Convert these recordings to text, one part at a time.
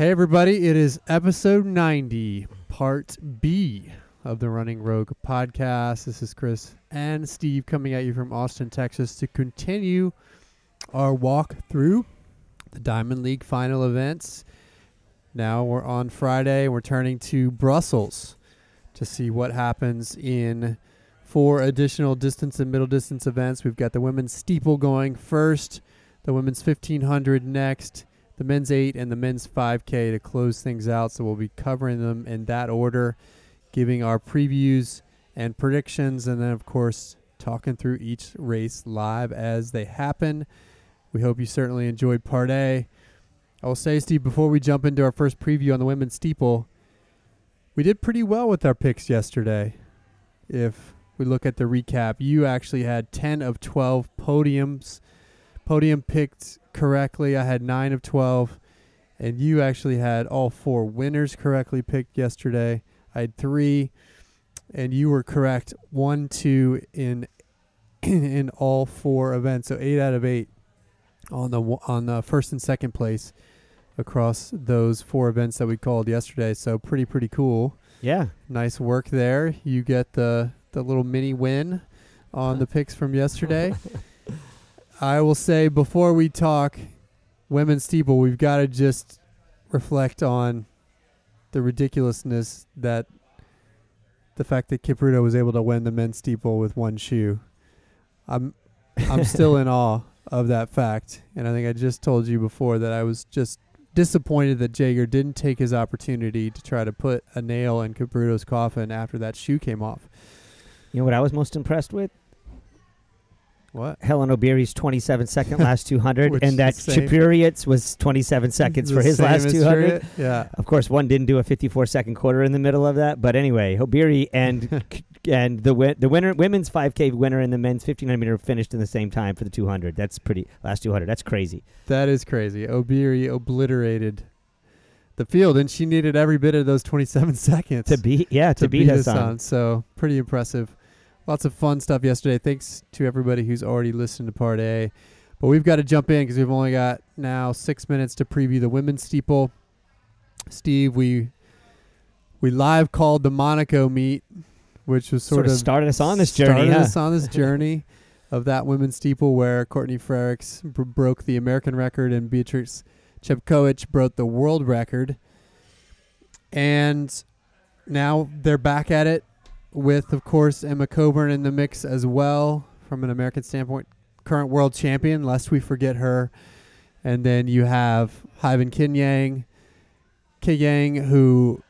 Hey, everybody, it is episode 90, part B of the Running Rogue podcast. This is Chris and Steve coming at you from Austin, Texas to continue our walk through the Diamond League final events. Now we're on Friday, and we're turning to Brussels to see what happens in four additional distance and middle distance events. We've got the women's steeple going first, the women's 1500 next the men's eight and the men's 5K to close things out. So we'll be covering them in that order, giving our previews and predictions, and then, of course, talking through each race live as they happen. We hope you certainly enjoyed part A. I will say, Steve, before we jump into our first preview on the women's steeple, we did pretty well with our picks yesterday. If we look at the recap, you actually had 10 of 12 podiums. Podium picked correctly. I had nine of 12, and you actually had all four winners correctly picked yesterday. I had three, and you were correct one, two in in all four events. So eight out of eight on the on the first and second place across those four events that we called yesterday. So pretty pretty cool. Yeah, nice work there. You get the the little mini win on the picks from yesterday. I will say before we talk women's steeple, we've got to just reflect on the ridiculousness that the fact that Kipruto was able to win the men's steeple with one shoe. I'm I'm still in awe of that fact, and I think I just told you before that I was just disappointed that Jager didn't take his opportunity to try to put a nail in Kipruto's coffin after that shoe came off. You know what I was most impressed with? What? Hellen Obiri's 27 second last 200, and that Cheruiyot's was 27 seconds the for his last 200. Yeah. Of course, one didn't do a 54 second quarter in the middle of that, but anyway, Obiri and and the the winner women's 5K winner and the men's 1500 meter finished in the same time for the 200. That's pretty last 200. That's crazy. That is crazy. Obiri obliterated the field, and she needed every bit of those 27 seconds to beat. Yeah, to, to beat, beat Hassan. So pretty impressive lots of fun stuff yesterday. Thanks to everybody who's already listened to part A. But we've got to jump in because we've only got now six minutes to preview the women's steeple. Steve, we we live called the Monaco meet, which was sort, sort of, of started us on this journey. Started huh? us on this journey of that women's steeple where Courtney Frerichs b- broke the American record and Beatrice Chepkoech broke the world record. And now they're back at it with, of course, Emma Coburn in the mix as well from an American standpoint. Current world champion, lest we forget her. And then you have Hyvin Kinyang, Kiyeng, who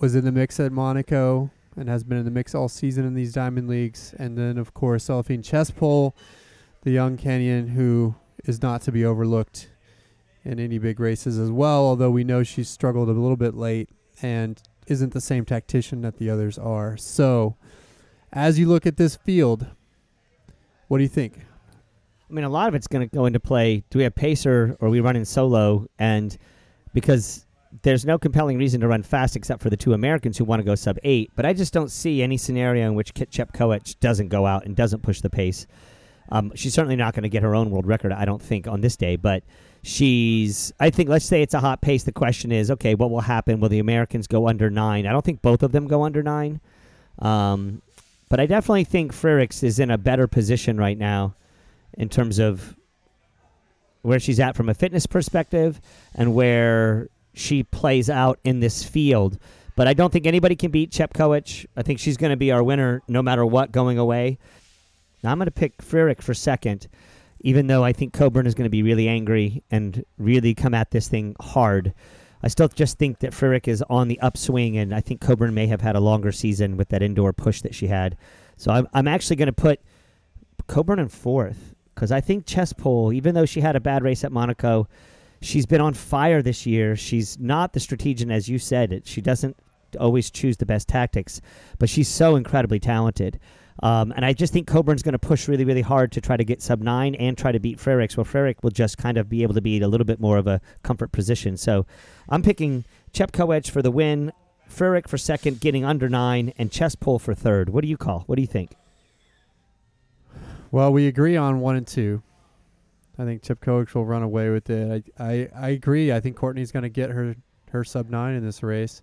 was in the mix at Monaco and has been in the mix all season in these Diamond Leagues. And then, of course, Celliphine Chespol, the young Kenyan who is not to be overlooked in any big races as well, although we know she's struggled a little bit late and isn't the same tactician that the others are. So, as you look at this field, what do you think? I mean, a lot of it's going to go into play. Do we have pacer or we running solo? And because there's no compelling reason to run fast except for the two Americans who want to go sub eight. But I just don't see any scenario in which Kit Chepkoech doesn't go out and doesn't push the pace. Um, she's certainly not going to get her own world record, I don't think, on this day. But she's I think let's say it's a hot pace. The question is, okay, what will happen? Will the Americans go under nine? I don't think both of them go under nine. Um, but I definitely think Frerichs is in a better position right now in terms of where she's at from a fitness perspective and where she plays out in this field. But I don't think anybody can beat Chepkoech. I think she's going to be our winner no matter what going away. Now I'm going to pick Frerich for second even though I think Coburn is going to be really angry and really come at this thing hard. I still just think that Frerich is on the upswing, and I think Coburn may have had a longer season with that indoor push that she had. So I'm, I'm actually going to put Coburn in fourth because I think Chespol, even though she had a bad race at Monaco, she's been on fire this year. She's not the strategian, as you said. She doesn't always choose the best tactics, but she's so incredibly talented. Um, and I just think Coburn's going to push really, really hard to try to get sub nine and try to beat Frerichs. Well, Frerich will just kind of be able to be a little bit more of a comfort position. So I'm picking Chepkoech for the win, Frerich for second, getting under nine, and Chespol for third. What do you call? What do you think? Well, we agree on one and two. I think Chepkoech will run away with it. I I, I agree. I think Courtney's going to get her her sub nine in this race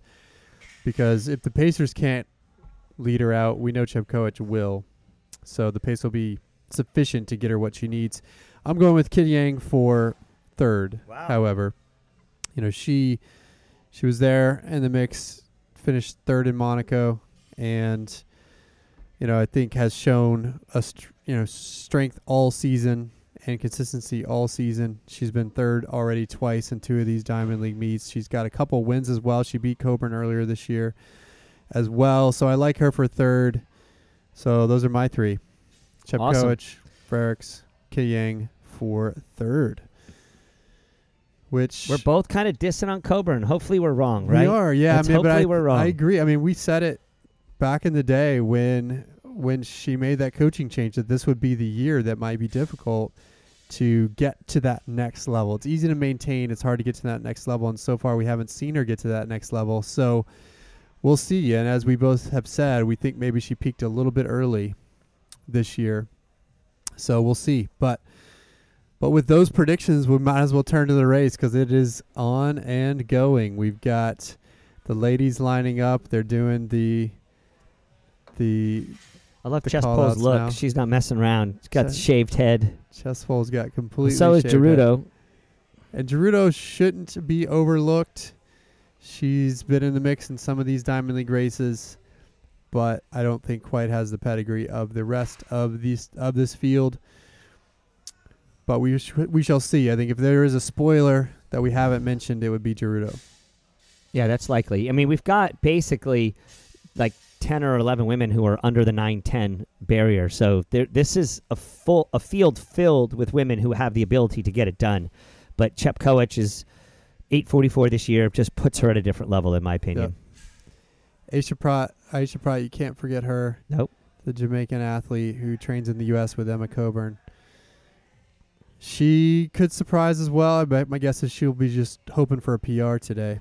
because if the Pacers can't lead her out, we know Chip will. So the pace will be sufficient to get her what she needs. I'm going with Kid Yang for third. Wow. However, you know she she was there in the mix, finished third in Monaco, and you know I think has shown a str- you know strength all season and consistency all season. She's been third already twice in two of these Diamond League meets. She's got a couple wins as well. She beat Coburn earlier this year as well. So I like her for third. So those are my three. Chep Awesome. Frerichs, Yang for third. Which We're both kind of dissing on Coburn. Hopefully, we're wrong, right? we are, yeah. Let's I mean, but hopefully I, we're wrong. I agree. I mean, we said it back in the day when when she made that coaching change that this would be the year that might be difficult to get to that next level. It's easy to maintain. It's hard to get to that next level, and so far we haven't seen her get to that next level. So we'll see. And as we both have said, we think maybe she peaked a little bit early this year. So we'll see. But but with those predictions, we might as well turn to the race because it is on and going. We've got the ladies lining up. They're doing the the I love call-outs look. now. She's not messing around. She's got the shaved head. Chespol's got completely. so is. Jeruto. And Jeruto shouldn't be overlooked. She's been in the mix in some of these Diamond League races, but I don't think quite has the pedigree of the rest of these of this field. But we sh- we shall see. I think if there is a spoiler that we haven't mentioned, it would be Jeruto. Yeah, that's likely. I mean, we've got basically like 10 or 11 women who are under the 910 barrier. So there, this is a full a field filled with women who have the ability to get it done. But Chep is 844 this year, just puts her at a different level in my opinion. Aisha Praught, Aisha Praught, you can't forget her. Nope. The Jamaican athlete who trains in the U.S. with Emma Coburn. She could surprise as well. I bet my guess is she'll be just hoping for a PR today.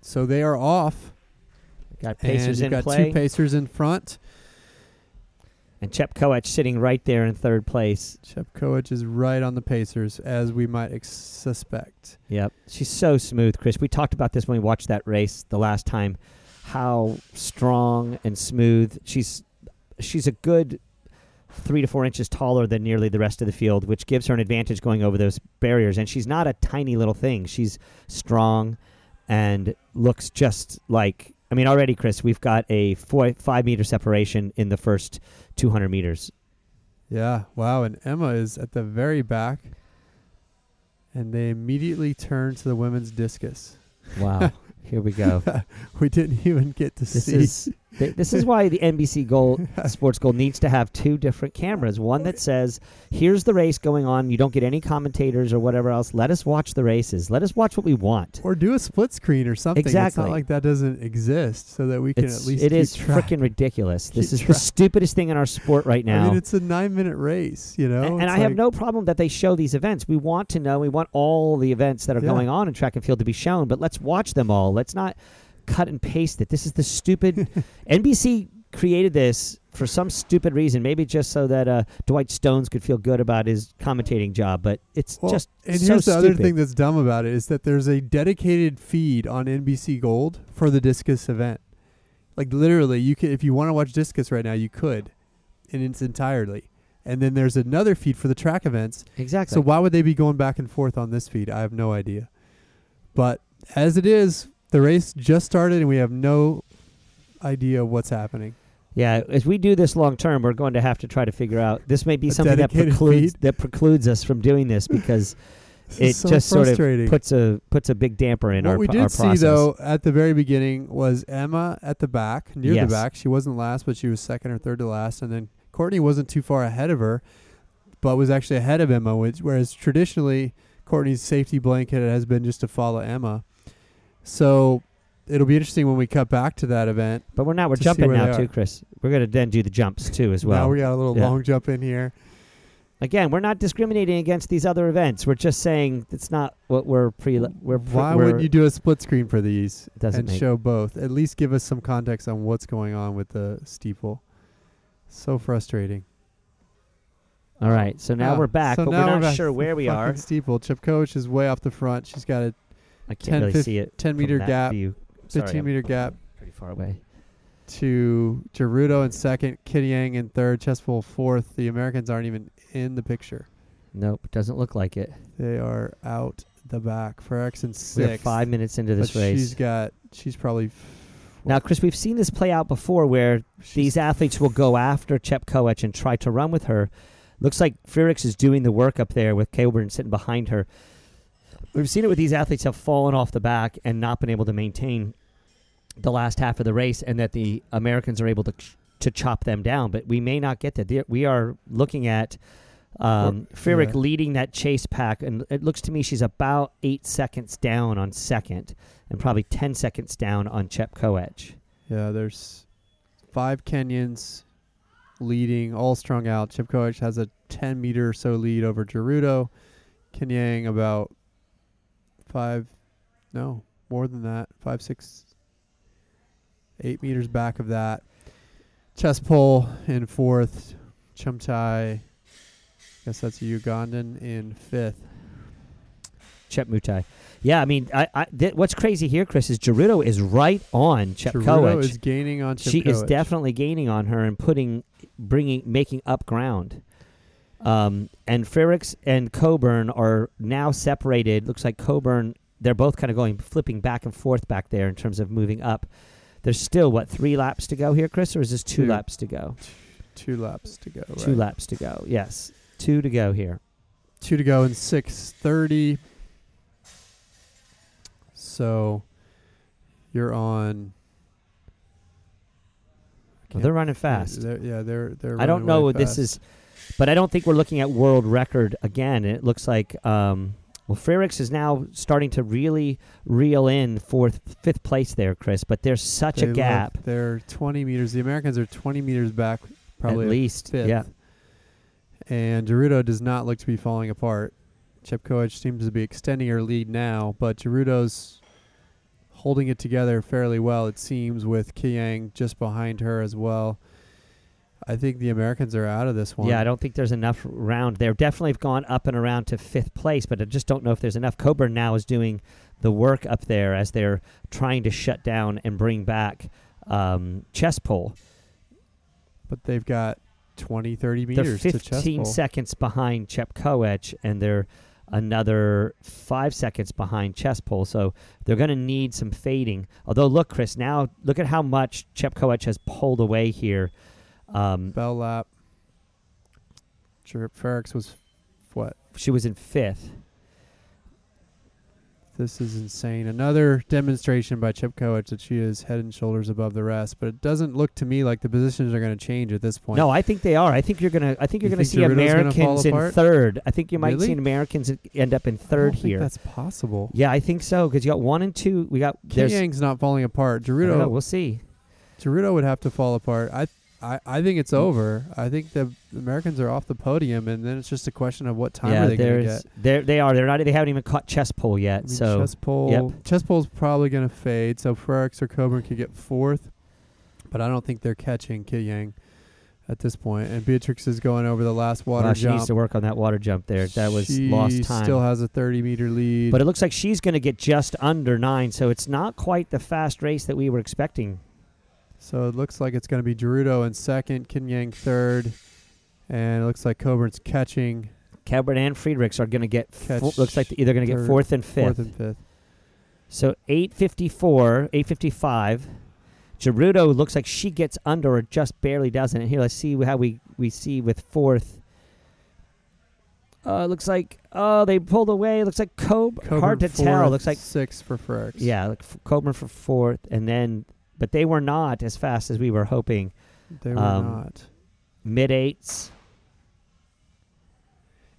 So they are off. Got Pacers and in got play. two Pacers in front. And Chepkoech sitting right there in third place. Chepkoech is right on the Pacers, as we might ex- suspect. Yep. She's so smooth, Chris. We talked about this when we watched that race the last time. How strong and smooth. She's she's a good three to four inches taller than nearly the rest of the field, which gives her an advantage going over those barriers. And she's not a tiny little thing. She's strong and looks just like I mean, already, Chris, we've got a four, five meter separation in the first 200 meters. Yeah, wow. And Emma is at the very back. And they immediately turn to the women's discus. Wow. Here we go. we didn't even get to This see. is th- this is why the NBC Gold Sports Gold needs to have two different cameras. One that says, "Here's the race going on. You don't get any commentators or whatever else. Let us watch the races. Let us watch what we want." or do a split screen or something. It's Exactly. not like that doesn't exist, so that we can It's, at least. It is freaking ridiculous. This is the stupidest thing in our sport right now. I mean, it's a nine-minute race, you know. And It's I have no problem that they show these events. We want to know. We want all the events that are Yeah. going on in track and field to be shown. But let's watch them all. Let's not cut and paste it. This is the stupid. NBC created this for some stupid reason. Maybe just so that uh, Dwight Stones could feel good about his commentating job. But it's Well, just And so here's the other thing that's dumb about it is that there's a dedicated feed on NBC Gold for the discus event. Like literally, you could if you want to watch discus right now, you could, in its entirely. And then there's another feed for the track events. exactly. So why would they be going back and forth on this feed? I have no idea. But as it is, the race just started and we have no idea what's happening. Yeah, as we do this long term, we're going to have to try to figure out. This may be A something that dedicated precludes feed? that precludes us from doing this because This it so just sort of puts a puts a big damper in what our we pro- did see process. though at the very beginning was Emma at the back, near Yes. the back. She wasn't last, but she was second or third to last, and then Courtney wasn't too far ahead of her, but was actually ahead of Emma. Which, whereas traditionally Courtney's safety blanket has been just to follow Emma. So it'll be interesting when we cut back to that event. But we're not. We're to jumping now too. Chris. We're going to then do the jumps too as well. now we got a little Yeah. long jump in here. Again, we're not discriminating against these other events. We're just saying it's not what we're pre. We're pre- Why we're, wouldn't you do a split screen for these Doesn't and show both? At least give us some context on what's going on with the steeple. So frustrating. All right, so now Ah, we're back, so but now we're not back sure where we are. Steeple. Chepkoech is way off the front. She's got a I 10, can't really 15 see it. 10 from meter that gap, view. Sorry, 15 I'm meter gap pretty far away. to Jeruto in second, Kitty Yang in third, Chespol fourth. The Americans aren't even in the picture. Nope, doesn't look like it. They are out the back. Frerichs in We're sixth. five minutes into this but race. She's got. She's probably. f- Now, Chris, we've seen this play out before where she's these athletes will go after Chepkoech and try to run with her. Looks like Frerichs is doing the work up there with Coburn sitting behind her. We've seen it with these athletes have fallen off the back and not been able to maintain the last half of the race, and that the Americans are able to to chop them down. But we may not get that. We are looking at um, yeah. leading that chase pack, and it looks to me she's about eight seconds down on second, and probably ten seconds down on Chepkoech. Yeah, there's five Kenyans leading, all strung out. Koech has a 10 meter or so lead over Jeruto. Kenyang about five, no, more than that, five, six, eight meters back of that. Chespol in fourth. Chemutai, guess that's a Ugandan, in fifth. Chemutai. Yeah, I mean, I, I th- what's crazy here, Chris, is Jeruto is right on Chep Jeruto is gaining on Chip she is definitely gaining on her and putting, bringing, making up ground. Um, and Frerichs and Coburn are now separated. Looks like Coburn, they're both kind of going, flipping back and forth back there in terms of moving up. There's still, what, three laps to go here, Chris, or is this two, Two. laps to go? Two laps to go. Two right? laps to go, yes. Two to go here. two to go in 630 so you're on Well, they're running fast. They're, yeah they're they're I don't know what this is, but I don't think we're looking at world record again. It looks like um, well, Frerichs is now starting to really reel in fourth, fifth place there, Chris. But there's such They a gap, they're 20 meters the americans are 20 meters back probably at least. fifth Yeah, and Jeruto does not look to be falling apart Chepkoech seems to be extending her lead now but Jeruto's holding it together fairly well it seems with Kiyeng just behind her as well I think the Americans are out of this one yeah. I don't think there's enough round. They're definitely have gone up and around to fifth place, but I just don't know if there's enough. Coburn now is doing the work up there as they're trying to shut down and bring back um, pull. but they've got 20 30 They're meters to chest 15 seconds behind Chepkoech, and they're another five seconds behind Chespol. So they're going to need some fading. Although, look, Chris, now look at how much Chepkoech has pulled away here. Um, Bell lap. Frerichs was what? she was in fifth. This is insane. Another demonstration by Chip that she is head and shoulders above the rest, but it doesn't look to me like the positions are going to change at this point. No, I think they are. I think you're gonna. I think you're You gonna see Jeruto's Americans in third. I think you might Really? see Americans end up in I don't third think here. that's possible. Yeah, I think so because you got one and two. We got there's. Yang's not falling apart. Know, Jeruto, we'll see. Jeruto would have to fall apart. I, I, I think it's mm. over. I think the Americans are off the podium, and then it's just a question of what time yeah, are they going to get. They are. They're not. They haven't even caught Chespol yet. I mean, so Chespol, yep. Chespol's probably going to fade. So Frerichs or Coburn could get fourth, but I don't think they're catching Kiyeng at this point. And Beatrice is going over the last water wow, she jump. needs to work on that water jump there. That was she lost time. Still has a 30 meter lead. but it looks like she's going to get just under nine, so it's not quite the fast race that we were expecting. So it looks like it's going to be Jeruto in second, Kiyeng third, and it looks like Coburn's catching Coburn and Frerichs are going to get. Fo- looks like they're either going to get fourth and fifth. fourth and fifth. So 854, 855. Jeruto looks like she gets under or just barely doesn't. And here, let's see how we, we see with fourth. Uh, looks like, oh, they pulled away. Looks like Cob. Coburn hard to tell. Looks like, six for Frerichs. yeah, like F- Coburn for fourth. And then, but they were not as fast as we were hoping. they were um, not. Mid eights.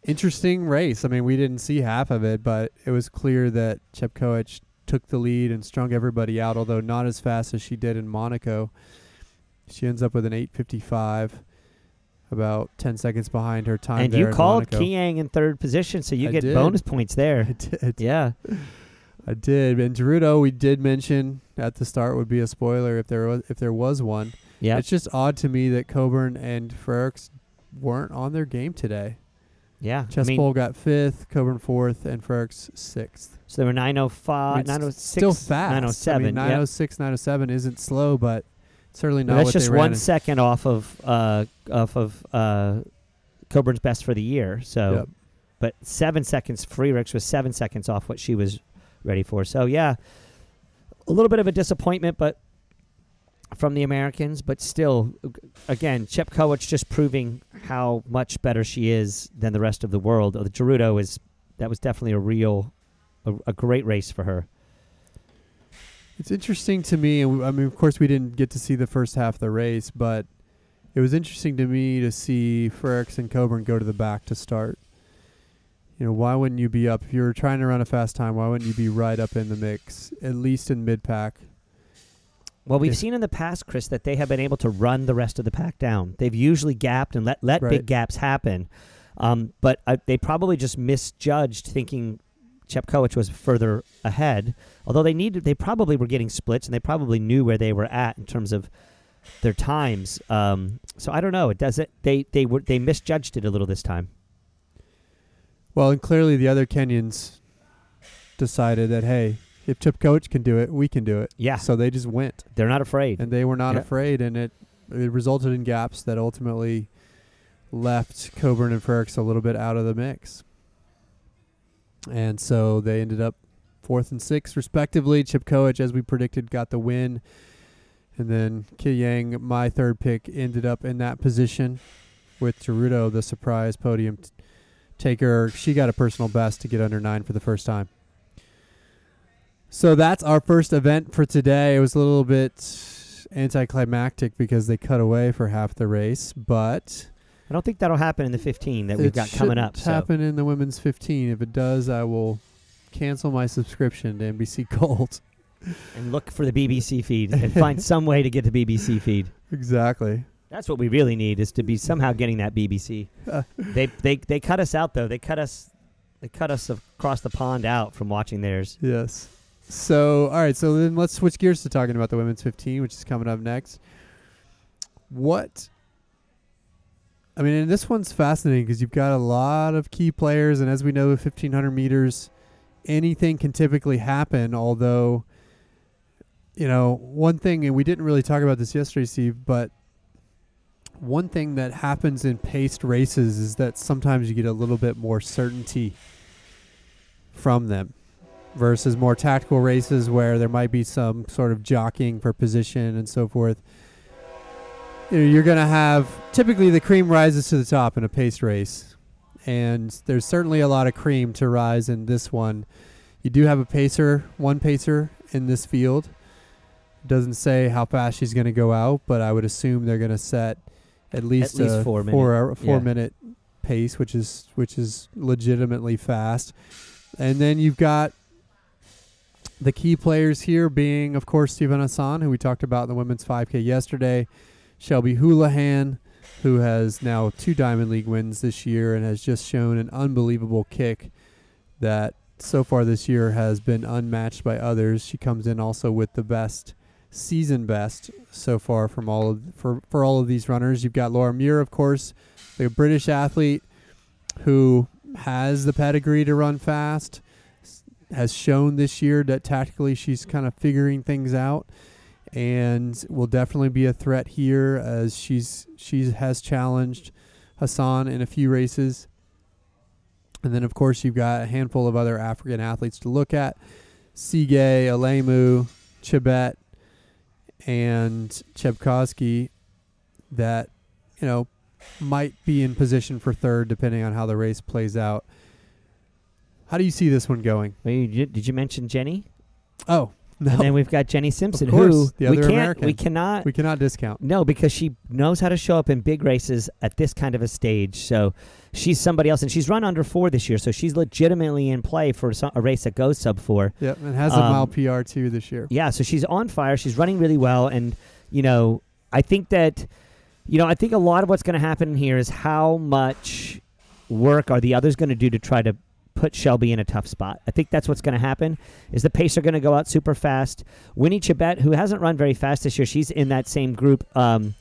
Interesting race. I mean, we didn't see half of it, but it was clear that Chepkoech took the lead and strung everybody out, although not as fast as she did in Monaco. She ends up with an 8:55, about 10 seconds behind her time. And you called Monaco. Kiyeng in third position, so you I get did. bonus points I there. did. Yeah. I did. And Jeruto, we did mention at the start would be a spoiler if there was if there was one. Yeah. It's just odd to me that Coburn and Frerichs weren't on their game today. Yeah. I Chess mean, Bowl got fifth, Coburn fourth, and Frerichs sixth. so they were 905, I mean, 906, Still fast. 907. I mean, yep. 907 isn't slow, but certainly But not that's what just they ran one second off of uh, off of uh, Coburn's best for the year. So, Yep. but seven seconds. Frerichs was seven seconds off what she was ready for. So yeah, a little bit of a disappointment, but from the Americans, but still, again, Chepkoech just proving how much better she is than the rest of the world. The Jeruto is that was definitely a real, a, a great race for her. It's interesting to me, and I mean, of course, we didn't get to see the first half of the race, but it was interesting to me to see Frerichs and Coburn go to the back to start. You know, why wouldn't you be up if you're trying to run a fast time? Why wouldn't you be right up in the mix, at least in mid pack? Well, we've If- seen in the past, Chris, that they have been able to run the rest of the pack down. They've usually gapped and let let Right. big gaps happen, um, but uh, they probably just misjudged, thinking Chepkoech was further ahead. Although they needed, they probably were getting splits, and they probably knew where they were at in terms of their times. Um, so I don't know. It does it. They they were they misjudged it a little this time. Well, and clearly the other Kenyans decided that hey, if Chepkoech can do it, we can do it. Yeah, So they just went, they're not afraid. and they were not Yeah. afraid, and it it resulted in gaps that ultimately left Coburn and Frerichs a little bit out of the mix. And so they ended up fourth and sixth, respectively. Chepkoech, as we predicted, got the win. And then Kiyeng, my third pick, ended up in that position with Jeruto, the surprise podium t- taker. She got a personal best to get under nine for the first time. So that's our first event for today. It was a little bit anticlimactic because they cut away for half the race, but I don't think that'll happen in the 15 that we've got coming up. So. happen in the women's 15. If it does, I will cancel my subscription to NBC Gold. And look for the BBC feed and find some way to get the BBC feed. Exactly. That's what we really need is to be somehow getting that BBC. Uh. they they they cut us out though. They cut us they cut us across the pond out from watching theirs. Yes. So, all right. So then let's switch gears to talking about the women's 15, which is coming up next. What? I mean, and this one's fascinating because you've got a lot of key players, and as we know, with 1500 meters, anything can typically happen. Although, you know, one thing, and we didn't really talk about this yesterday, Steve, but one thing that happens in paced races is that sometimes you get a little bit more certainty from them versus more tactical races where there might be some sort of jockeying for position and so forth. You know, you're going to have typically the cream rises to the top in a pace race, and there's certainly a lot of cream to rise in this one. You do have a pacer, one pacer in this field. Doesn't say how fast she's going to go out, but I would assume they're going to set at least, least a four four, minute, hour- four yeah. minute pace, which is which is legitimately fast. And then you've got the key players here being, of course, Sifan Hassan, who we talked about in the women's 5K yesterday, Shelby Houlihan, who has now two Diamond League wins this year and has just shown an unbelievable kick that so far this year has been unmatched by others. She comes in also with the best season best so far from all of for for all of these runners. You've got Laura Muir, of course, the British athlete who has the pedigree to run fast, has shown this year that tactically she's kind of figuring things out and will definitely be a threat here as she's she has challenged Hassan in a few races. And then of course you've got a handful of other African athletes to look at. Tsegay, Alemu, Chebet, and Chebkowski that, you know, might be in position for third depending on how the race plays out. How do you see this one going? Did did you mention Jenny? Oh, no. And then we've got Jenny Simpson, course, who the we other can't American. we cannot we cannot discount. No, because she knows how to show up in big races at this kind of a stage. So she's somebody else, and she's run under four this year. So she's legitimately in play for so- a race that goes sub four. Yep, and has a Um, mile PR too this year. Yeah, so she's on fire. She's running really well, and you know, I think that, you know, I think a lot of what's going to happen here is how much work are the others going to do to try to put Shelby in a tough spot. I think that's what's going to happen. Is the pacer going to go out super fast? Winnie Chebet, who hasn't run very fast this year, she's in that same group. Um,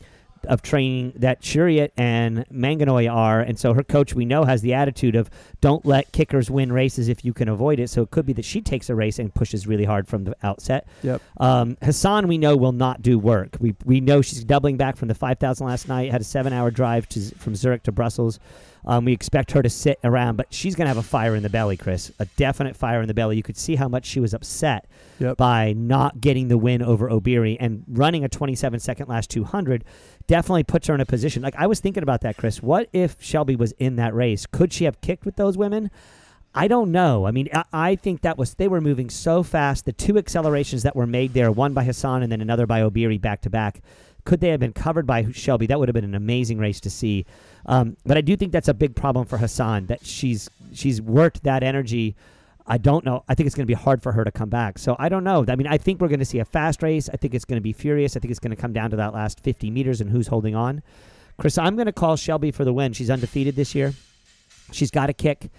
of training that Cheruiyot and Manangoi are, and so her coach we know has the attitude of don't let kickers win races if you can avoid it. So it could be that she takes a race and pushes really hard from the outset. Yep. Um, Hassan we know will not do work. We we know she's doubling back from the five thousand last night. Had a seven hour drive to, from Zurich to Brussels. Um, we expect her to sit around, but she's going to have a fire in the belly, Chris. A definite fire in the belly. You could see how much she was upset Yep. by not getting the win over Obiri and running a 27 second last 200 definitely puts her in a position. Like I was thinking about that, Chris. What if Shelby was in that race? Could she have kicked with those women? I don't know. I mean, I, I think that was they were moving so fast. The two accelerations that were made there, one by Hassan and then another by Obiri back to back. Could they have been covered by Shelby? That would have been an amazing race to see. Um, but I do think that's a big problem for Hassan that she's she's worked that energy. I don't know. I think it's going to be hard for her to come back. So I don't know. I mean, I think we're going to see a fast race. I think it's going to be furious. I think it's going to come down to that last 50 meters and who's holding on. Chris, I'm going to call Shelby for the win. She's undefeated this year. She's got a kick.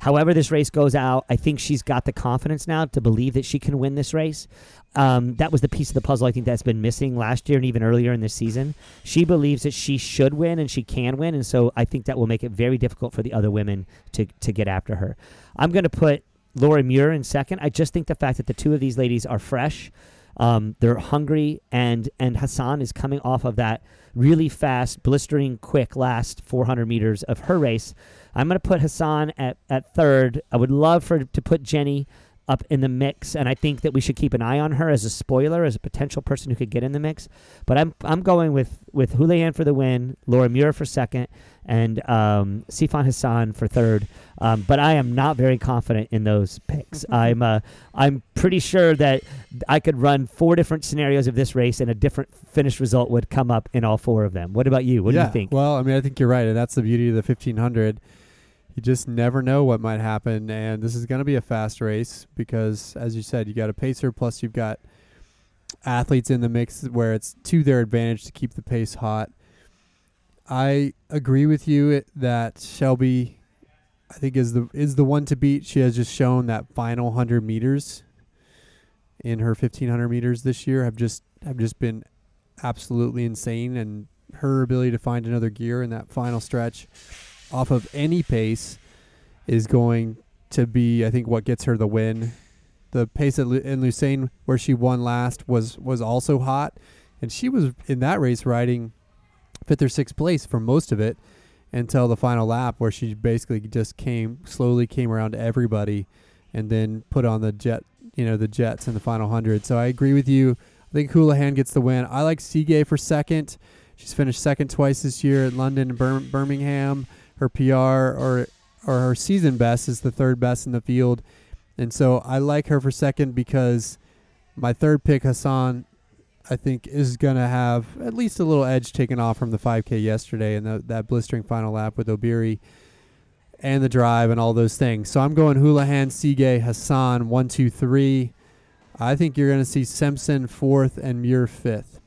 However, this race goes out, I think she's got the confidence now to believe that she can win this race. Um, that was the piece of the puzzle I think that's been missing last year and even earlier in this season. She believes that she should win and she can win, and so I think that will make it very difficult for the other women to to get after her. I'm going to put Laura Muir in second. I just think the fact that the two of these ladies are fresh, um, they're hungry, and and Hassan is coming off of that really fast, blistering, quick last 400 meters of her race. I'm going to put Hassan at, at third. I would love for to put Jenny up in the mix, and I think that we should keep an eye on her as a spoiler, as a potential person who could get in the mix. But I'm I'm going with with Houlihan for the win, Laura Muir for second, and um, Sifan Hassan for third. Um, but I am not very confident in those picks. I'm uh, I'm pretty sure that I could run four different scenarios of this race, and a different finish result would come up in all four of them. What about you? What yeah. do you think? Well, I mean, I think you're right, and that's the beauty of the 1500. You just never know what might happen, and this is going to be a fast race because, as you said, you got a pacer plus you've got athletes in the mix where it's to their advantage to keep the pace hot. I agree with you that Shelby, I think is the is the one to beat. She has just shown that final hundred meters in her fifteen hundred meters this year have just have just been absolutely insane, and her ability to find another gear in that final stretch off of any pace is going to be, I think, what gets her the win. The pace at Lu- in Lucerne, where she won last, was was also hot, and she was in that race riding fifth or sixth place for most of it until the final lap, where she basically just came slowly came around to everybody, and then put on the jet, you know, the jets in the final hundred. So I agree with you. I think Houlihan gets the win. I like Tsegay for second. She's finished second twice this year at London and Bir- Birmingham her PR or or her season best is the third best in the field, and so I like her for second because my third pick Hassan, I think is gonna have at least a little edge taken off from the 5K yesterday and the, that blistering final lap with Obiri. And the drive and all those things. So I'm going Houlihan, Tsegay, Hassan, one, two, three. I think you're going to see Simpson fourth and Muir fifth.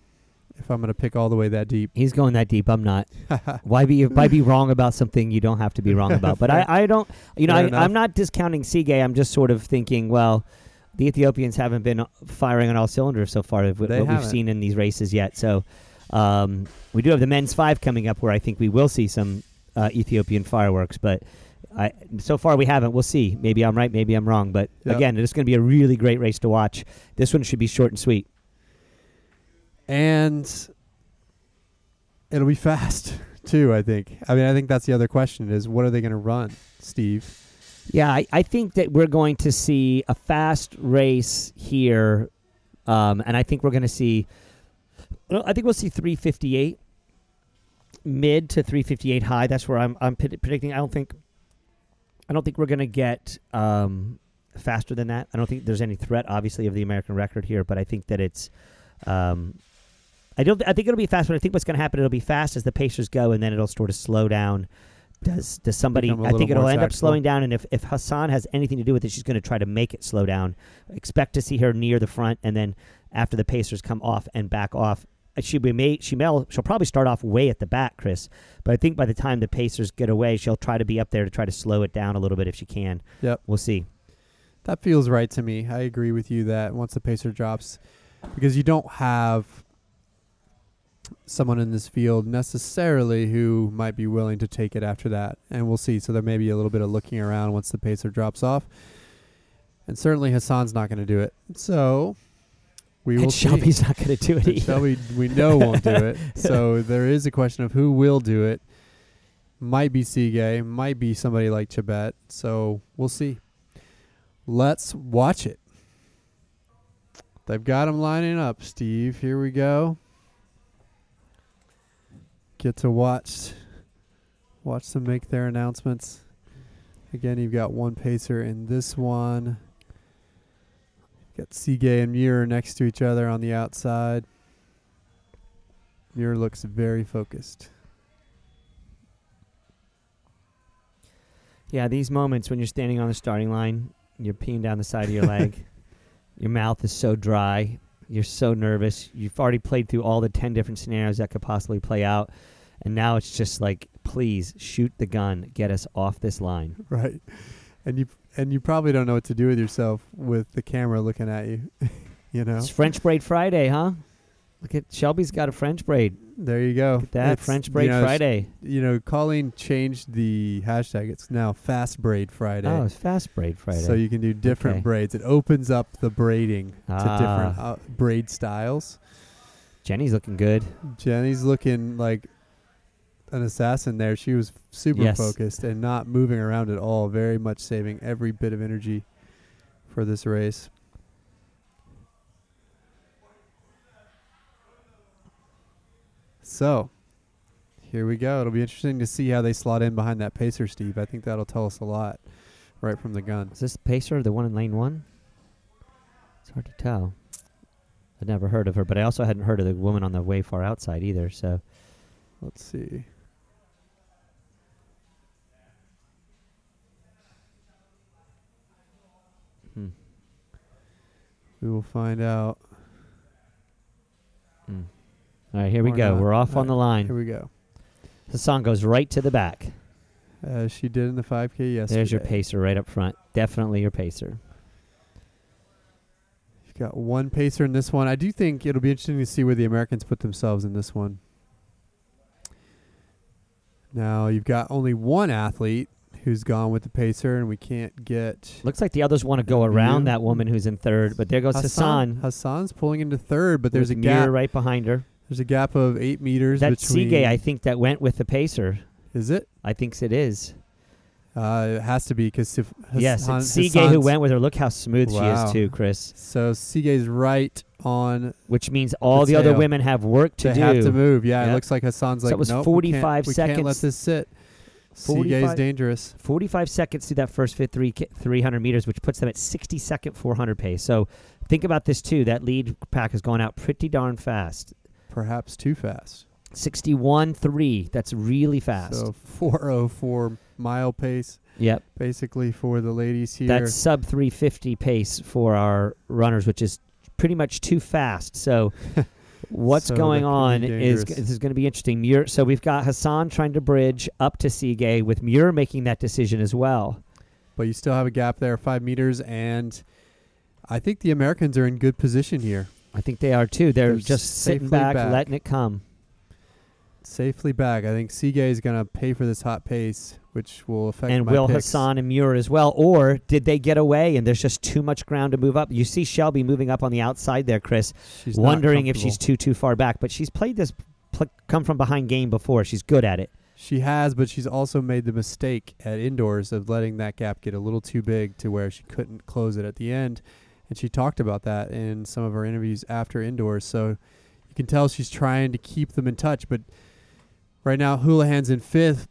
If I'm going to pick all the way that deep. He's going that deep. I'm not. Why be why be wrong about something you don't have to be wrong about? But I, I don't. You know, Fair I, enough. I'm not discounting Tsegay. I'm just sort of thinking, well, the Ethiopians haven't been firing on all cylinders so far. What what we've seen in these races yet. So um, we do have the men's five coming up, where I think we will see some uh, Ethiopian fireworks. But I, so far we haven't. We'll see. Maybe I'm right. Maybe I'm wrong. But Yep. again, it's going to be a really great race to watch. This one should be short and sweet. And it'll be fast too. I think. I mean, I think that's the other question: is what are they going to run, Steve? Yeah, I, I think that we're going to see a fast race here, um, and I think we're going to see. Well, I think we'll see 358 mid to 358 high. That's where I'm I'm pred- predicting. I don't think. I don't think we're going to get um, faster than that. I don't think there's any threat, obviously, of the American record here, but I think that it's. Um, I don't. I think it'll be fast, but I think what's going to happen, it'll be fast as the Pacers go, and then it'll sort of slow down. Does does somebody? I think it'll end up slowing down, and if if Hassan has anything to do with it, she's going to try to make it slow down. Expect to see her near the front, and then after the Pacers come off and back off, uh, she may she may she'll probably start off way at the back, Chris. But I think by the time the Pacers get away, she'll try to be up there to try to slow it down a little bit if she can. Yep. We'll see. That feels right to me. I agree with you that once the pacer drops, because you don't have someone in this field necessarily who might be willing to take it after that, and we'll see. So there may be a little bit of looking around once the pacer drops off, and certainly Hassan's not going to do it. So we will and see. Shelby's not going to do it And either. Shelby, we know won't do it. So there is a question of who will do it. Might be Tsegay, might be somebody like Chebet. So we'll see. Let's watch it. They've got them lining up, Steve. Here we go. Get to watch watch them make their announcements. Again, you've got one pacer in this one. Got Tsegay and Muir next to each other on the outside. Muir looks very focused. Yeah, these moments when you're standing on the starting line, you're peeing down the side of your leg, your mouth is so dry, you're so nervous. You've already played through all the 10 different scenarios that could possibly play out. And now it's just like, please shoot the gun, get us off this line. Right. And you and you probably don't know what to do with yourself with the camera looking at you. you know? It's French Braid Friday, huh? Look at Shelby's got a French braid. There you go. That It's, French you Braid know, Friday. You know, Colleen changed the hashtag. It's now Fast Braid Friday. Oh, it's Fast Braid Friday. So you can do different Okay. braids. It opens up the braiding to different Ah. uh, braid styles. Jenny's looking good. Jenny's looking like an assassin there. She was super Yes. focused and not moving around at all, very much saving every bit of energy for this race. So, here we go. It'll be interesting to see how they slot in behind that pacer, Steve. I think that'll tell us a lot right from the gun. Is this Pacer, the one in lane one? It's hard to tell. I'd never heard of her, but I also hadn't heard of the woman on the way far outside either. So Let's see. hmm. We will find out. All right, here we go. not. We're off All on the line. Here line. we go. The song goes right to the back. As she did in the 5K yesterday. There's your pacer right up front. Definitely your pacer. You've got one pacer in this one. I do think it'll be interesting to see where the Americans put themselves in this one. Now you've got only one athlete who's gone with the pacer, and we can't get Looks like the others want to go around that woman who's in third, but there goes Hassan. Hassan's pulling into third, but there's a with gap. Muir right behind her. There's a gap of eight meters That's. Tsegay, I think, that went with the pacer. Is it? I think it is. Uh, it has to be because yes, it's who went with her. Look how smooth she is, too, Chris. So Tsegay's right on. Which means all the, other women have work to they do. have to move. Yeah, it looks like Hassan's So like it was nope, 45 we can't, We can't let seconds. this sit. 45 Tsegay's dangerous. 45 seconds through that first fit three, 300 meters, which puts them at 60 second 400 pace. So think about this, too. That lead pack has gone out pretty darn fast. Perhaps too fast. 61 3. That's really fast. So 404 mile pace, yep. basically for the ladies here. That's sub 350 pace for our runners, which is pretty much too fast. So, what's So going on is this is going to be interesting. Muir, so we've got Hassan trying to bridge up to Tsegay, with Muir making that decision as well. but you still have a gap there, five meters, and I think the Americans are in good position here. I think they are too. They're, They're just sitting back, back. letting it come. Safely back. I think Tsegay is going to pay for this hot pace, which will affect and will picks. Hassan and Muir as well, or did they get away and there's just too much ground to move up? You see Shelby moving up on the outside there, Chris, She's wondering if she's too too far back, but she's played this pl- come from behind game before. She's good at it. She has, but she's also made the mistake at indoors of letting that gap get a little too big to where she couldn't close it at the end. And she talked about that in some of her interviews after indoors. So you can tell she's trying to keep them in touch. But right now, Houlihan's in fifth,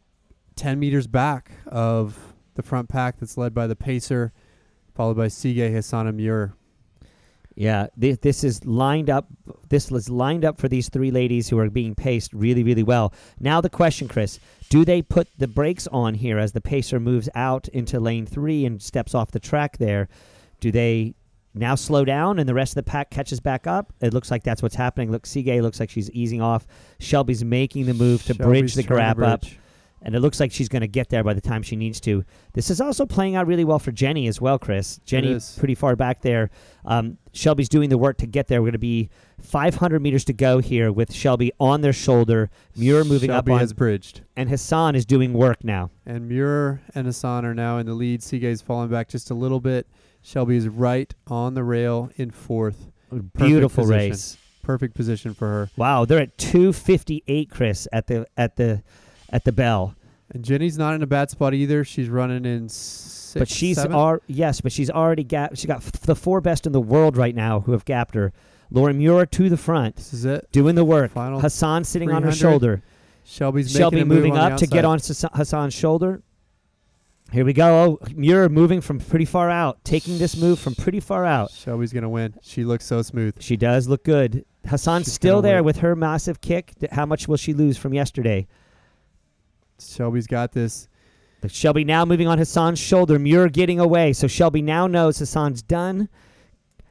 10 meters back of the front pack that's led by the Pacer, followed by Tsegay, Hassan, and Muir. Yeah, this, this is lined up. This was lined up for these three ladies who are being paced really, really well. Now the question, Chris: Do they put the brakes on here as the pacer moves out into lane three and steps off the track? There, do they now slow down and the rest of the pack catches back up? It looks like that's what's happening. Look, Tsegay looks like she's easing off. Shelby's making the move to bridge the grab up. and it looks like she's going to get there by the time she needs to. This is also playing out really well for Jenny as well, Chris. Jenny is. pretty far back there. Um, Shelby's doing the work to get there. We're going to be 500 meters to go here with Shelby on their shoulder. Muir moving Shelby up on, has bridged. and Hassan is doing work now. And Muir and Hassan are now in the lead. Tsegay's falling back just a little bit. Shelby is right on the rail in fourth. Beautiful position. race. Perfect position for her. Wow, they're at 258, Chris, at the at the at the bell. And Jenny's not in a bad spot either. She's running in six, but she's seven. yes, but she's already got she got f- the four best in the world right now who have gapped her. Lauren Muir to the front, this is it. doing the work. Final Hassan sitting on her shoulder. Shelby's Shelby move moving on up to get on Hassan's shoulder. Here we go. Oh, Muir moving from pretty far out, taking this move from pretty far out. Shelby's gonna win. She looks so smooth. She does look good. Hassan's She's still there win. with her massive kick. How much will she lose from yesterday? Shelby's got this. But Shelby now moving on Hassan's shoulder. Muir getting away. So Shelby now knows Hassan's done.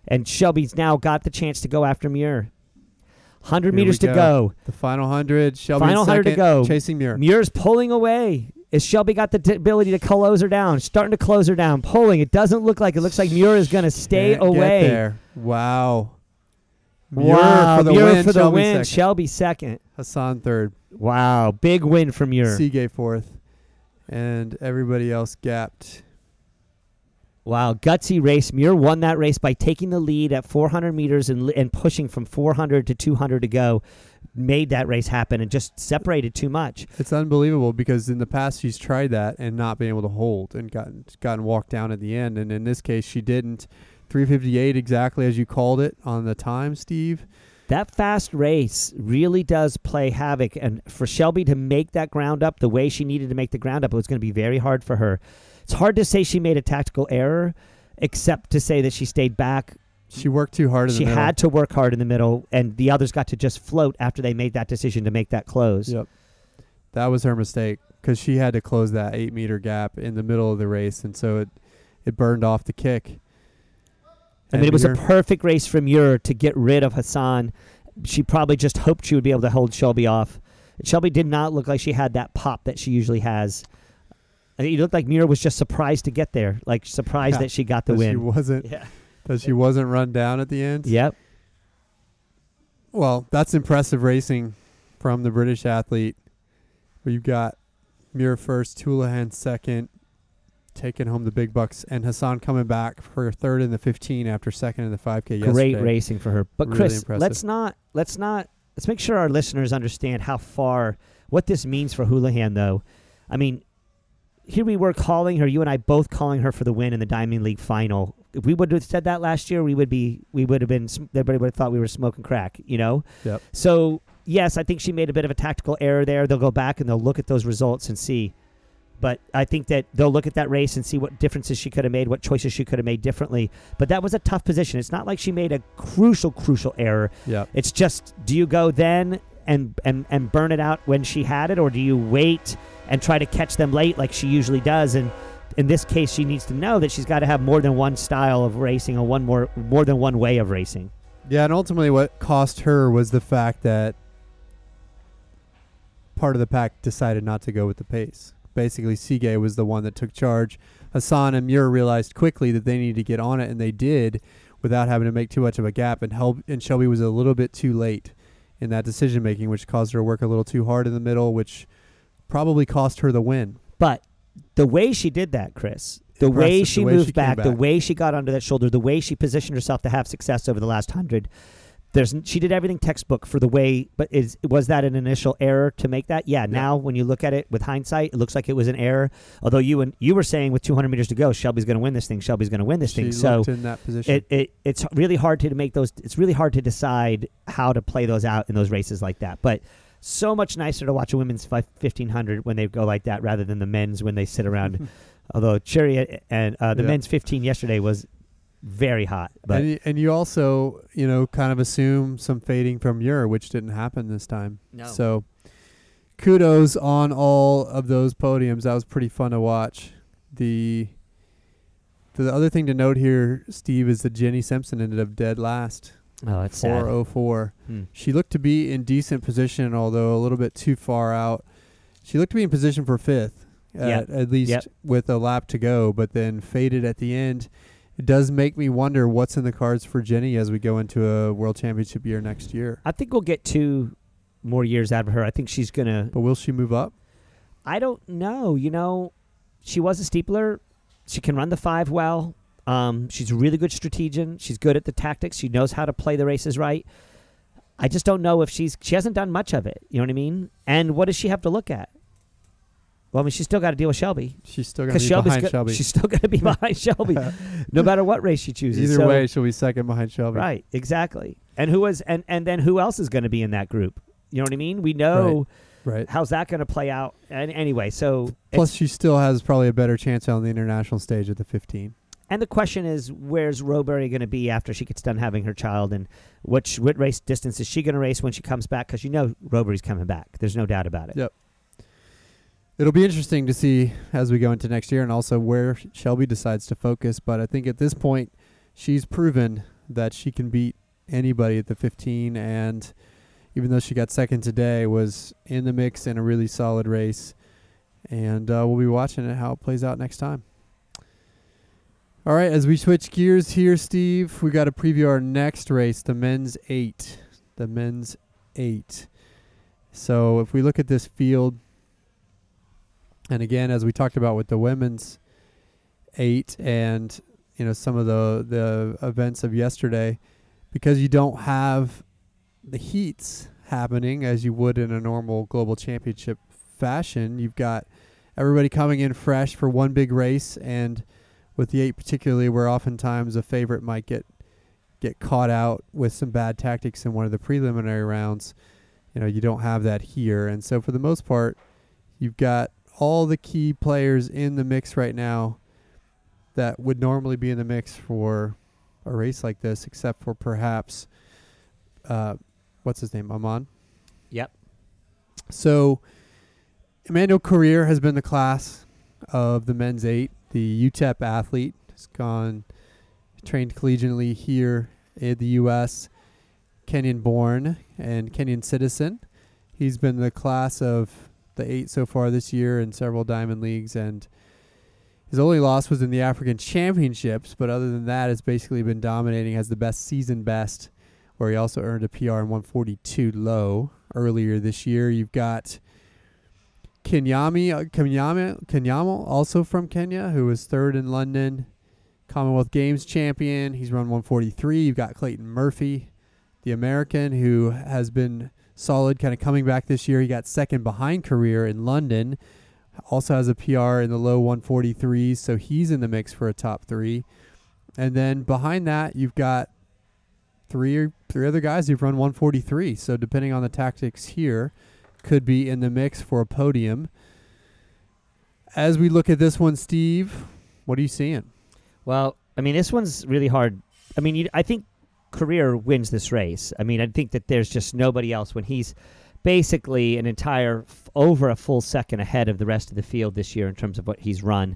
And Shelby's now got the chance to go after Muir. 100 Here meters to go. The final hundred. Shelby Final in 100 to go. Chasing Muir. Muir's pulling away. Is Shelby got the t- ability to close her down? Starting to close her down. Pulling. It doesn't look like it. Looks like Muir is going to stay Can't get away. there. Wow. Muir Wow. for the Muir win. for the Shelby win. second. Shelby second. Hassan third. Wow. Big win for Muir. Tsegay fourth. And everybody else gapped. Wow, gutsy race. Muir won that race by taking the lead at 400 meters and, and pushing from 400 to 200 to go. Made that race happen and just separated too much. It's unbelievable because in the past she's tried that and not been able to hold and gotten gotten walked down at the end. And in this case, she didn't. 358 exactly as you called it on the time, Steve. That fast race really does play havoc. And for Shelby to make that ground up the way she needed to make the ground up, it was going to be very hard for her. It's hard to say she made a tactical error, except to say that she stayed back. She worked too hard in She the middle. She had to work hard in the middle, and the others got to just float after they made that decision to make that close. Yep. That was her mistake because she had to close that eight meter gap in the middle of the race, and so it it burned off the kick. I mean, it was a perfect race from Muir to get rid of Hassan. She probably just hoped she would be able to hold Shelby off. Shelby did not look like she had that pop that she usually has. I think it looked like Muir was just surprised to get there, like surprised Yeah, that she got the that she win. wasn't Yeah. That she wasn't run down at the end. Yep. Well, that's impressive racing from the British athlete. We've got Muir first, Houlihan second, taking home the big bucks, and Hassan coming back for third in the 15 after second in the 5K yesterday. Great racing for her. But Really Chris, impressive. let's not let's not let's make sure our listeners understand how far what this means for Houlihan though. I mean, here we were calling her, you and I both calling her for the win in the Diamond League final. If we would have said that last year, we would be we would have been everybody would have thought we were smoking crack, you know? Yep. So, yes, I think she made a bit of a tactical error there. They'll go back and they'll look at those results and see. But I think that they'll look at that race and see what differences she could have made, what choices she could have made differently. But that was a tough position. It's not like she made a crucial, crucial error. Yeah. It's just, do you go then and and and burn it out when she had it, or do you wait and try to catch them late like she usually does? And in this case, she needs to know that she's got to have more than one style of racing or one more more than one way of racing. Yeah, and ultimately what cost her was the fact that part of the pack decided not to go with the pace. Basically, Tsegay was the one that took charge. Hassan and Muir realized quickly that they needed to get on it, and they did without having to make too much of a gap. And, Hel- and Shelby was a little bit too late in that decision making, which caused her to work a little too hard in the middle, which probably cost her the win. But the way she did that, Chris, the way the she way moved she came back, the way she got under that shoulder, the way she positioned herself to have success over the last hundred. There's she did everything textbook for the way, but is was that an initial error to make that? Yeah. Now when you look at it with hindsight, it looks like it was an error. Although you and you were saying with 200 meters to go, Shelby's going to win this thing. Shelby's going to win this She thing. So in that position. it, it it's really hard to make those. It's really hard to decide how to play those out in those races like that. But so much nicer to watch a women's fi- 1500 when they go like that rather than the men's when they sit around. Although Cherry and uh, the Yeah. men's 15 yesterday was very hot, but and, y- and you also, you know, kind of assume some fading from Muir, which didn't happen this time. No. So kudos on all of those podiums. That was pretty fun to watch. The the other thing to note here, Steve, is that Jenny Simpson ended up dead last, oh, it's sad. four oh four. Hmm. She looked to be in decent position, although a little bit too far out. she looked to be in position for fifth, at, at least Yep. with a lap to go, but then faded at the end. It does make me wonder what's in the cards for Jenny as we go into a World Championship year next year. I think we'll get two more years out of her. I think she's gonna. But will she move up? I don't know. You know, she was a steepler. She can run the five well. Um, she's a really good strategian. She's good at the tactics. She knows how to play the races right. I just don't know if she's she hasn't done much of it. You know what I mean? And what does she have to look at? Well, I mean, she's still got to deal with Shelby She's still going to be Shelby's behind go- Shelby. she's still going to be behind Shelby, no matter what race she chooses. Either So- way, she'll be second behind Shelby. Right, exactly. And who was and and then who else is going to be in that group? You know what I mean? We know Right. how's that going to play out. And anyway, so Plus, she still has probably a better chance on the international stage at the 15. And the question is, where's Rowbury going to be after she gets done having her child, and which what race distance is she going to race when she comes back? Because you know Rowbury's coming back. There's no doubt about it. Yep. It'll be interesting to see as we go into next year and also where Shelby decides to focus. But I think at this point, she's proven that she can beat anybody at the 15. And even though she got second today, was in the mix in a really solid race. And uh, we'll be watching it how it plays out next time. All right, as we switch gears here, Steve, we got to preview our next race, the men's eight. The men's eight. So if we look at this field, and again, as we talked about with the women's eight and you know some of the the events of yesterday, because you don't have the heats happening as you would in a normal global championship fashion, you've got everybody coming in fresh for one big race, and with the eight particularly, where oftentimes a favorite might get get caught out with some bad tactics in one of the preliminary rounds. You know, you don't have that here, and so for the most part, you've got all the key players in the mix right now that would normally be in the mix for a race like this, except for perhaps uh, what's his name, Amos. Yep. So Emmanuel Korir has been the class of the men's eight. The UTEP athlete has gone trained collegiately here in the U.S. Kenyan born and Kenyan citizen. He's been the class of the eight so far this year in several diamond leagues and his only loss was in the African Championships, but other than that, has basically been dominating. Has the best season best, where he also earned a PR in 142 low earlier this year. You've got Kenyami, uh, Kenyami, Kenyamo, also from Kenya, who was third in London, Commonwealth Games champion. He's run 143. You've got Clayton Murphy, the American, who has been solid, kind of coming back this year. He got second behind Korir in London. Also has a PR in the low 143s, so he's in the mix for a top three. And then behind that, you've got three three other guys who've run 143. So depending on the tactics here, could be in the mix for a podium. As we look at this one, Steve, what are you seeing? Well, I mean, this one's really hard. I mean, you, I think Korir wins this race. I mean, I think that there's just nobody else when he's basically an entire f- over a full second ahead of the rest of the field this year in terms of what he's run.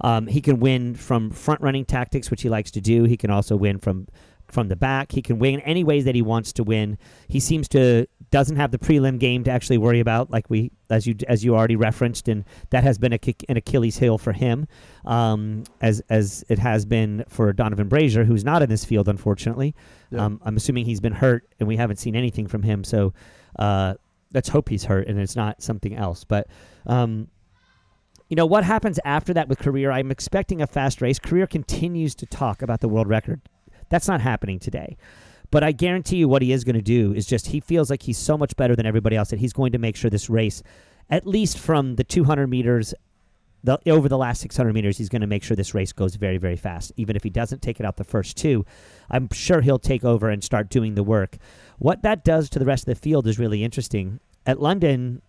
Um, he can win from front running tactics, which he likes to do. He can also win from from the back. He can win any ways that he wants to win. He seems to doesn't have the prelim game to actually worry about, like we as you as you already referenced, and that has been a, kick- an Achilles heel for him, um, as as it has been for Donavan Brazier, who's not in this field, unfortunately. Yeah. Um, I'm assuming he's been hurt, and we haven't seen anything from him. So uh, let's hope he's hurt and it's not something else. But um, you know what happens after that with Korir? I'm expecting a fast race. Korir continues to talk about the world record. That's not happening today. But I guarantee you what he is going to do is just he feels like he's so much better than everybody else that he's going to make sure this race, at least from the 200 meters the, over the last 600 meters, he's going to make sure this race goes very, very fast. Even if he doesn't take it out the first two, I'm sure he'll take over and start doing the work. What that does to the rest of the field is really interesting. At London,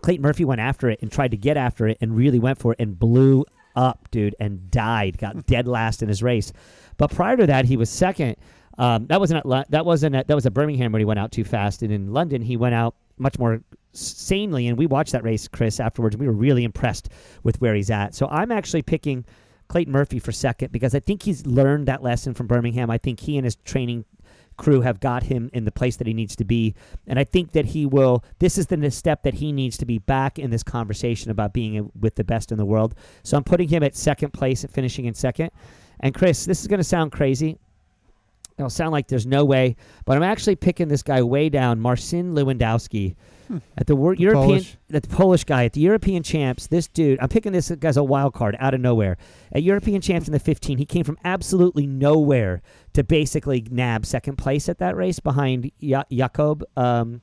Clayton Murphy went after it and tried to get after it and really went for it and blew up, dude, and died. Got dead last in his race. But prior to that, he was second. Um, that wasn't at, that wasn't at, that was at Birmingham where he went out too fast, and in London he went out much more sanely. And we watched that race, Chris, afterwards. And we were really impressed with where he's at. So I'm actually picking Clayton Murphy for second because I think he's learned that lesson from Birmingham. I think he and his training crew have got him in the place that he needs to be. And I think that he will, this is the step that he needs to be back in this conversation about being with the best in the world. So I'm putting him at second place, at finishing in second. And Chris, this is going to sound crazy. It'll sound like there's no way, but I'm actually picking this guy way down, Marcin Lewandowski. Hmm. At the wor- European, Polish. at the Polish guy at the European champs, this dude, I'm picking this guy's a wild card out of nowhere. At European champs in the 15, he came from absolutely nowhere to basically nab second place at that race behind ja- Jakob um,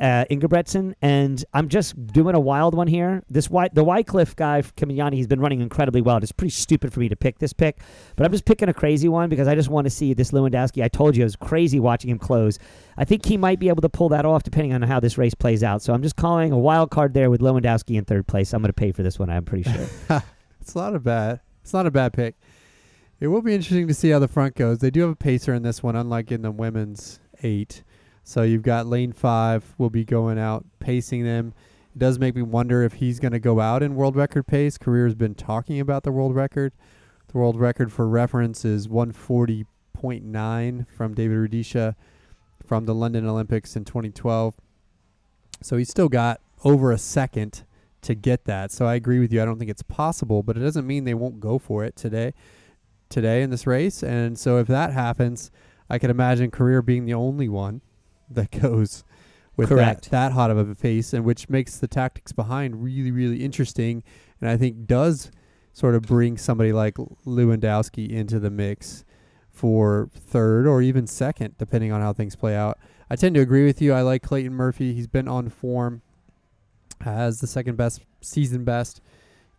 uh, Ingebrigtsen. And I'm just doing a wild one here. This White, the Wycliffe guy, Kimiani, he's been running incredibly well. It's pretty stupid for me to pick this pick, but I'm just picking a crazy one because I just want to see this Lewandowski. I told you it was crazy watching him close. I think he might be able to pull that off depending on how this race plays out. So I'm just calling a wild card there with Lewandowski in third place. I'm going to pay for this one. I'm pretty sure. It's not a bad. It's not a bad pick. It will be interesting to see how the front goes. They do have a pacer in this one, unlike in the women's eight. So you've got lane five will be going out pacing them. It does make me wonder if he's going to go out in world record pace. Korir's been talking about the world record. The world record for reference is 140.9 from David Rudisha from the London Olympics in 2012. So he's still got over a second to get that. So I agree with you. I don't think it's possible, but it doesn't mean they won't go for it today today in this race. And so if that happens, I could imagine Korir being the only one that goes with Correct. that that hot of a pace and which makes the tactics behind really really interesting and I think does sort of bring somebody like Lewandowski into the mix for third or even second depending on how things play out. I tend to agree with you. I like Clayton Murphy. He's been on form has the second best season best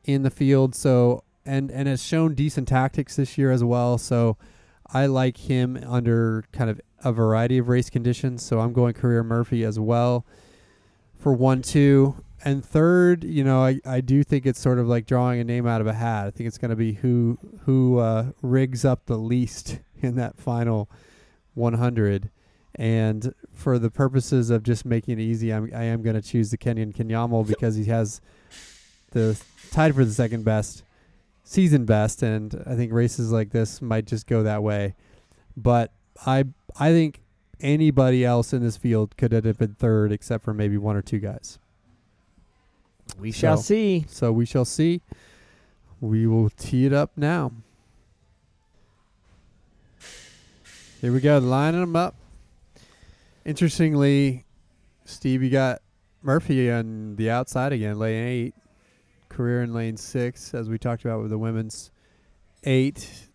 in the field. So and and has shown decent tactics this year as well. So I like him under kind of a variety of race conditions. So I'm going Korir Murphy as well for one two. And third, you know, I, I do think it's sort of like drawing a name out of a hat. I think it's going to be who who uh, rigs up the least in that final 100. And for the purposes of just making it easy, I'm, I am going to choose the Kenyan Kenyamo because he has the tied for the second best season best, and I think races like this might just go that way. But I I think anybody else in this field could have been third, except for maybe one or two guys. we shall So- see. So we shall see. We will tee it up now. Here we go, lining them up. Interestingly, Steve, you got Murphy on the outside again, lane eight. Korir in lane six, as we talked about with the women's eight.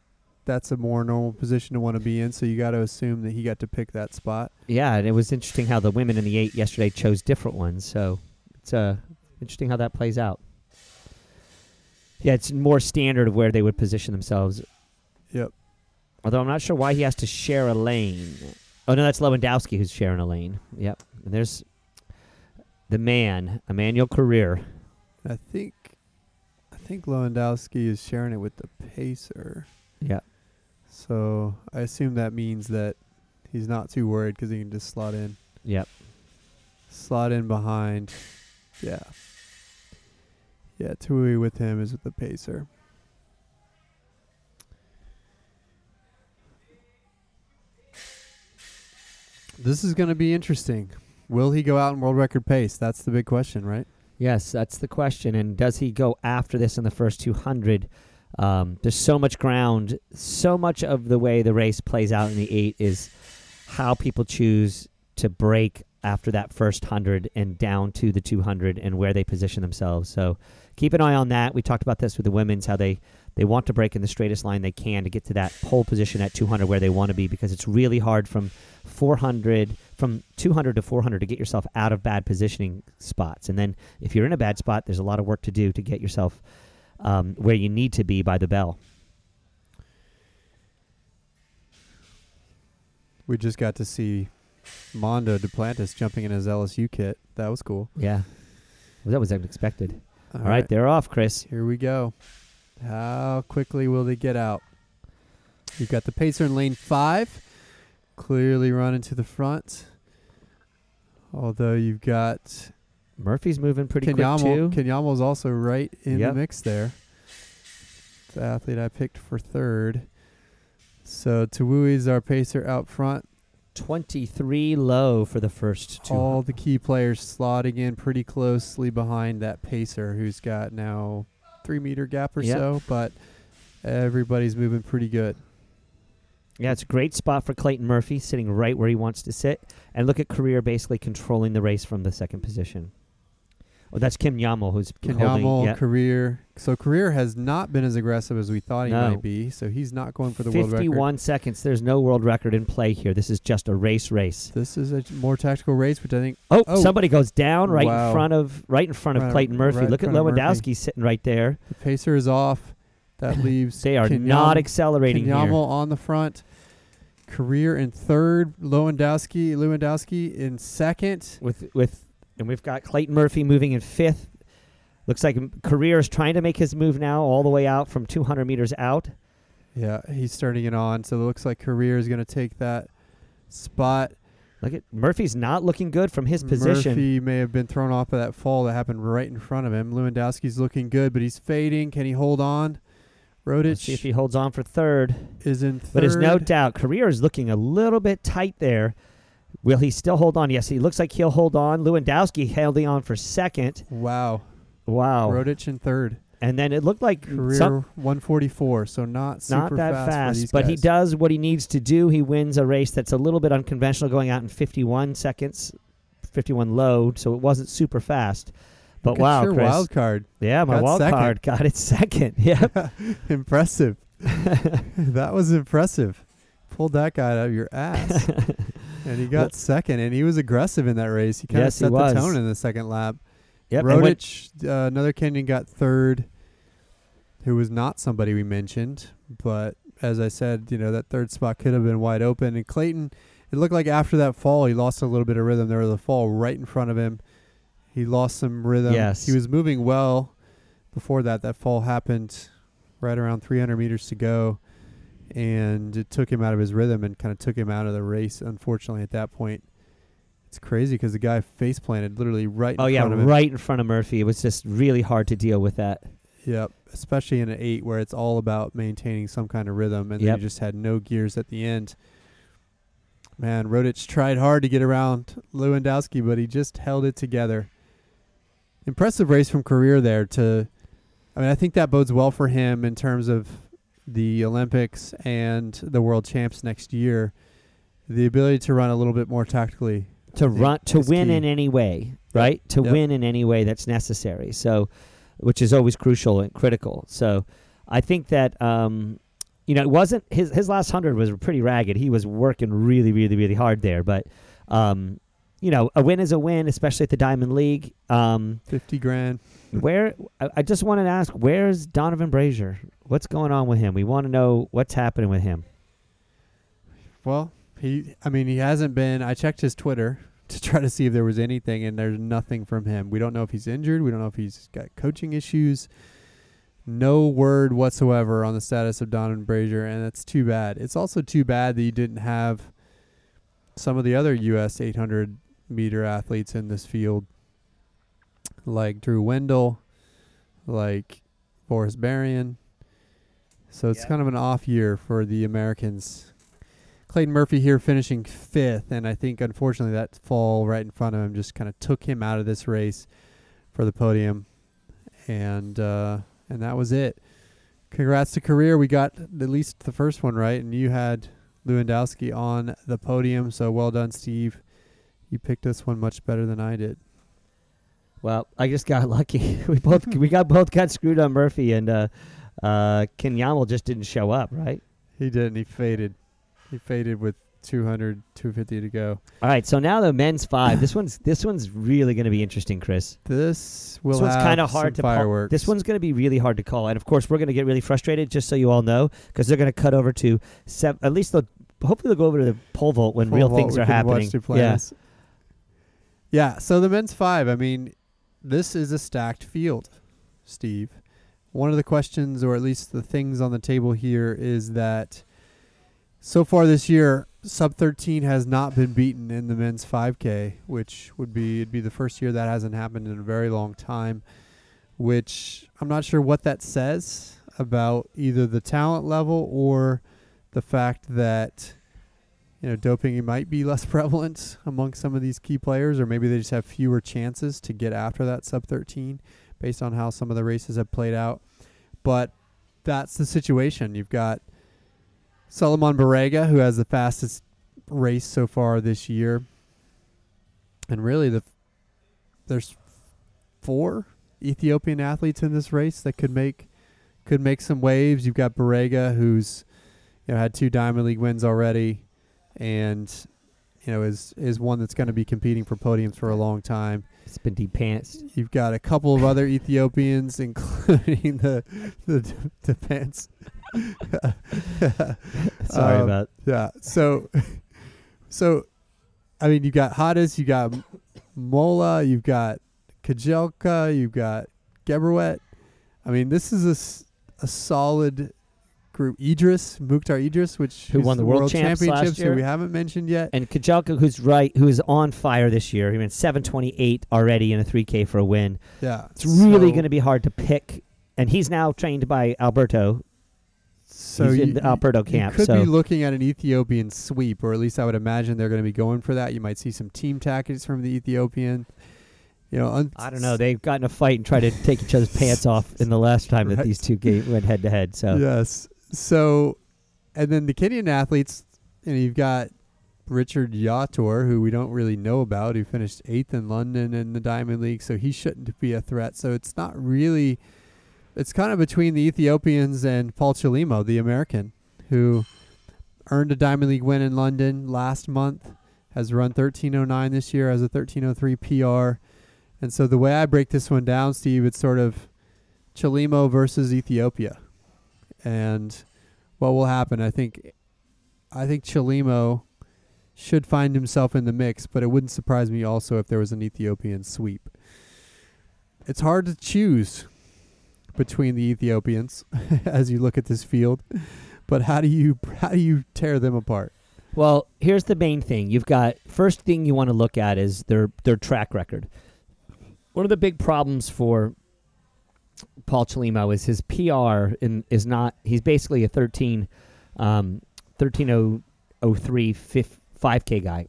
That's a more normal position to want to be in, so you got to assume that he got to pick that spot. Yeah, and it was interesting how the women in the eight yesterday chose different ones. So it's uh, interesting how that plays out. Yeah, it's more standard of where they would position themselves. Yep. Although I'm not sure why he has to share a lane. Oh no, that's Lewandowski who's sharing a lane. Yep. And there's the man, Emmanuel Korir. I think I think Lewandowski is sharing it with the pacer. Yeah. So I assume that means that he's not too worried because he can just slot in, Yep. slot in behind. Yeah. Yeah, Tui with him is with the pacer. This is going to be interesting. Will he go out in world record pace? That's the big question, right? Yes, that's the question. And does he go after this in the first 200? Um, there's so much ground. So much of the way the race plays out in the eight is how people choose to break after that first 100 and down to the 200 and where they position themselves. So keep an eye on that. We talked about this with the women's, how they, they want to break in the straightest line they can to get to that pole position at 200 where they want to be because it's really hard from 400 from 200 to 400 to get yourself out of bad positioning spots and then if you're in a bad spot there's a lot of work to do to get yourself um, where you need to be by the bell We just got to see Mondo Duplantis jumping in his LSU kit. That was cool. yeah well, that was unexpected all right they're off chris Here we go. How quickly will they get out? You've got the pacer in lane five, clearly running to the front. Although you've got murphy's moving pretty quick Kenyamo. too Kenyamo's also right in Yep. the mix there. The athlete I picked for third. So Tawui's our pacer out front. 23 low for the first two. All the key players slotting in pretty closely behind that pacer, who's got now three meter gap or Yep. so, but everybody's moving pretty good. Yeah, it's a great spot for Clayton Murphy, sitting right where he wants to sit. And look at Korir basically controlling the race from the second position. Oh, that's Kinyamal who's holding. Kenyamo, Yeah, Korir. So Korir has not been as aggressive as we thought he No. might be. So he's not going for the world record. 51 seconds. There's no world record in play here. This is just a race race. This is a more tactical race, which I think Oh, Oh. somebody goes down right Wow. in front of right in front of Clayton Murphy. right Look at. Lewandowski sitting right there. the pacer is off. That leaves They are Kenyam- not accelerating Kenyamo here. on the front. Korir in third. Lewandowski Lewandowski in second. with with and we've got Clayton Murphy moving in fifth. Looks like Korir is trying to make his move now all the way out from 200 meters out. Yeah, he's starting it on. So it looks like Korir is going to take that spot. Look at Murphy's not looking good from his position. Murphy may have been thrown off of that fall that happened right in front of him. Lewandowski's looking good, but he's fading. Can he hold on? Let's see if he holds on for third. is in third. But there's no doubt Korir is looking a little bit tight there. Will he still hold on? Yes, he looks like he'll hold on. Lewandowski holding on for second. Wow. Wow. Rotich in third. And then it looked like Korir some, 144, so not super not that fast, fast, but he does what he needs to do. He wins a race that's a little bit unconventional, going out in 51 seconds, 51 low, so it wasn't super fast. But Look wow, your Chris. wild card. yeah, my got wild second. card got it second. Yep. impressive. that was impressive. Pulled that guy out of your ass. And he got Well- second, and he was aggressive in that race. He kind of Yes, set the tone in the second lap. yep. Rotich, uh, another Kenyan, got third, who was not somebody we mentioned. But as I said, you know, that third spot could have been wide open. And Clayton, it looked like after that fall, he lost a little bit of rhythm. There was a fall right in front of him. He lost some rhythm. Yes. He was moving well before that. That fall happened right around 300 meters to go. And it took him out of his rhythm and kind of took him out of the race, unfortunately, at that point. It's crazy because the guy face planted literally right in oh, yeah, front of him. right in front of Murphy. It was just really hard to deal with that. Yep, especially in an eight where it's all about maintaining some kind of rhythm, and Yep. then you just had no gears at the end. Man, Rotich tried hard to get around Lewandowski, but he just held it together. Impressive race from Korir there. To, I mean, I think that bodes well for him in terms of the Olympics and the World Champs next year. The ability to run a little bit more tactically. to run to win key. in any way, right? To Yep. win in any way that's necessary. So, which is always crucial and critical. So, I think that um, you know, it wasn't his his last hundred was pretty ragged. He was working really, really, really hard there. But um, you know, a win is a win, especially at the Diamond League. Um, Fifty grand. where I, I just wanted to ask, where's Donavan Brazier? What's going on with him? We want to know what's happening with him. Well, he I mean he hasn't been I checked his Twitter to try to see if there was anything and there's nothing from him. We don't know if he's injured, we don't know if he's got coaching issues. No word whatsoever on the status of Donavan Brazier and that's too bad. It's also too bad that you didn't have some of the other US 800 meter athletes in this field like Drew Windle, like Boris Berian. So it's Yeah. kind of an off year for the Americans. Clayton Murphy here finishing fifth, and I think unfortunately that fall right in front of him just kind of took him out of this race for the podium, and uh, and that was it. Congrats to Korir. We got at least the first one right, and you had Lewandowski on the podium. So well done, Steve. You picked this one much better than I did. Well, I just got lucky. we both we got both got screwed on Murphy and uh uh Kinyamal just didn't show up, right? He didn't. He faded. He faded with 200, 250 to go. All right, so now the men's 5. This one's this one's really going to be interesting, Chris. This will this one's kind of hard to call. fireworks. This one's going to be really hard to call. And of course, we're going to get really frustrated just so you all know because they're going to cut over to sev- at least they'll hopefully they'll go over to the pole vault when Full real vault, things are happening. Two Yeah. Yeah. So the men's five. I mean, this is a stacked field, Steve. One of the questions, or at least the things on the table here, is that so far this year, sub 13 has not been beaten in the men's 5K, which would be it'd be the first year that hasn't happened in a very long time. Which I'm not sure what that says about either the talent level or the fact that you know, doping might be less prevalent among some of these key players, or maybe they just have fewer chances to get after that sub 13 based on how some of the races have played out. But that's the situation. You've got Selemon Barega, who has the fastest race so far this year, and really the there's four Ethiopian athletes in this race that could make could make some waves. You've got Barega, who's you know had two Diamond League wins already, and you know is is one that's going to be competing for podiums for a long time. It's been deep pants. You've got a couple of other Ethiopians, including the the d- defense. Sorry Um, about. Yeah. So, so, I mean, you've got Hades, you got Mola, you've got Kejelcha, you've got Gebrhiwet. I mean, this is a, a solid group. Edris, Muktar Edris, which Who won the World Champs last Championships, who we haven't mentioned yet. And Kejelcha, who's right, who is on fire this year. He ran 728 already in a 3K for a win. yeah, It's really so- going to be hard to pick. And he's now trained by Alberto. So he's you, in the Alberto camp. could so be looking at an Ethiopian sweep, or at least I would imagine they're going to be going for that. You might see some team tactics from the Ethiopian. You know, un- I don't know. They've gotten a fight and tried to take each other's pants off in the last time that these two ga- went head to head. So Yes. So, and then the Kenyan athletes, know, you've got Richard Yator, who we don't really know about, who finished eighth in London in the Diamond League, so he shouldn't be a threat. So it's not really, it's kind of between the Ethiopians and Paul Chelimo, the American, who earned a Diamond League win in London last month, has run 1309 this year, has a 1303 PR. And so the way I break this one down, Steve, it's sort of Chelimo versus Ethiopia. And what will happen? I think I think Chelimo should find himself in the mix, but it wouldn't surprise me also if there was an Ethiopian sweep. It's hard to choose between the Ethiopians as you look at this field, but how do you how do you tear them apart? Well, here's the main thing. You've got first thing you want to look at is their their track record. One of the big problems for Paul Chelimo is his PR in, is not. He's basically a 13, um, 1303 5K guy.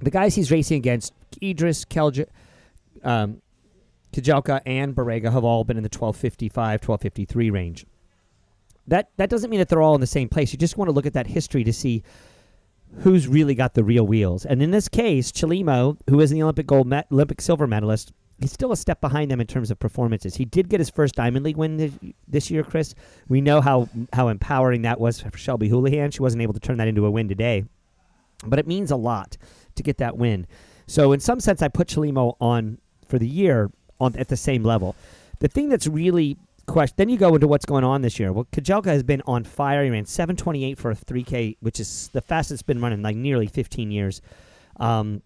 The guys he's racing against, Edris, Kelja, um, and Barega have all been in the 1255, 1253 range. That that doesn't mean that they're all in the same place. You just want to look at that history to see who's really got the real wheels. And in this case, Chelimo, who is the Olympic gold, me- Olympic silver medalist, he's still a step behind them in terms of performances. He did get his first Diamond League win this, this year, Chris. We know how how empowering that was for Shelby Houlihan. She wasn't able to turn that into a win today, but it means a lot to get that win. So in some sense, I put Chelimo on for the year on at the same level. The thing that's really question. Then you go into what's going on this year. Well, Kejelcha has been on fire. He ran 728 for a 3K, which is the fastest been running like nearly 15 years. Um,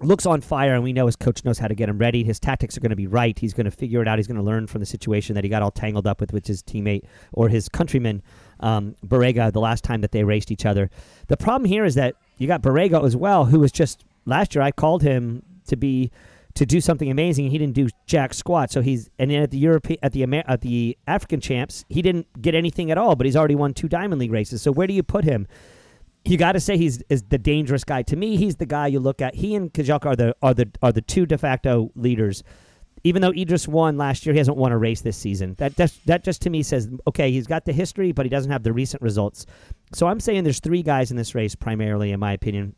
looks on fire, and we know his coach knows how to get him ready. His tactics are going to be right. He's going to figure it out. He's going to learn from the situation that he got all tangled up with, with his teammate or his countryman, um, Barega, the last time that they raced each other. The problem here is that you got Barega as well, who was just last year. I called him to be to do something amazing, and he didn't do jack squat. So he's and then at the European at the Amer- at the African champs, he didn't get anything at all. But he's already won two Diamond League races. So where do you put him? You got to say he's is the dangerous guy. To me, he's the guy you look at. He and Kejelcha are the are the are the two de facto leaders. Even though Edris won last year, he hasn't won a race this season. That that just to me says okay, he's got the history, but he doesn't have the recent results. So I'm saying there's three guys in this race primarily, in my opinion: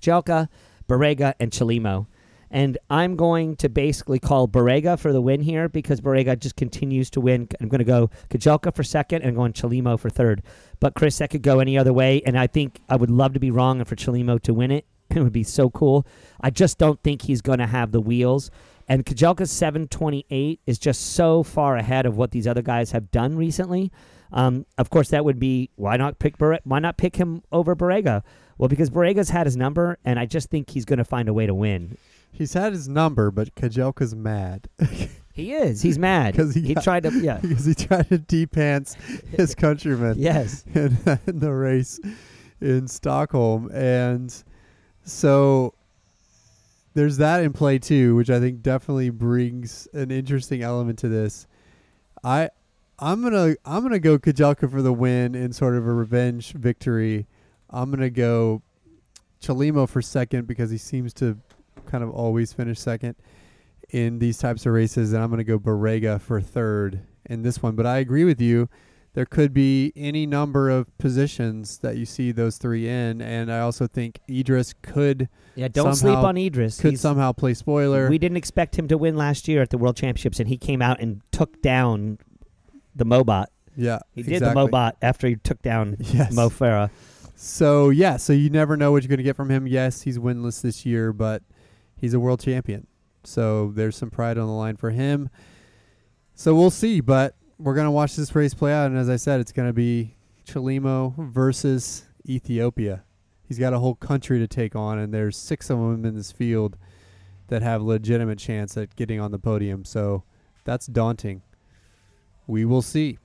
Kejelcha, Barega, and Chelimo. And I'm going to basically call Barega for the win here because Barega just continues to win. I'm going to go Kejelcha for second and going Chelimo for third. But Chris, that could go any other way, and I think I would love to be wrong and for Chelimo to win it. It would be so cool. I just don't think he's going to have the wheels. And Kejelcha's 728 is just so far ahead of what these other guys have done recently. Um, of course, that would be why not pick Bare- why not pick him over Barega? Well, because Barega's had his number, and I just think he's going to find a way to win. He's had his number, but Kejelcha's mad He is. He's mad. 'Cause he he got- tried to. Yeah. because he tried to de-pants his countrymen. yes. in, in the race in Stockholm. And so there's that in play too, which I think definitely brings an interesting element to this. I I'm gonna I'm gonna go Kejelcha for the win in sort of a revenge victory. I'm gonna go Chelimo for second because he seems to kind of always finish second in these types of races, and I'm going to go Barega for third in this one. But I agree with you. There could be any number of positions that you see those three in, and I also think Edris could Yeah, don't sleep on Edris. could He's- somehow play spoiler. We didn't expect him to win last year at the World Championships, and he came out and took down the Mobot. yeah, He did exactly. the Mobot after he took down Yes. Mo Farah. So yeah, so you never know what you're going to get from him. Yes, he's winless this year, but he's a world champion. So there's some pride on the line for him. So we'll see, but we're going to watch this race play out and as I said, it's going to be Chelimo versus Ethiopia. He's got a whole country to take on and there's 6 of them in this field that have legitimate chance at getting on the podium. So that's daunting. We will see.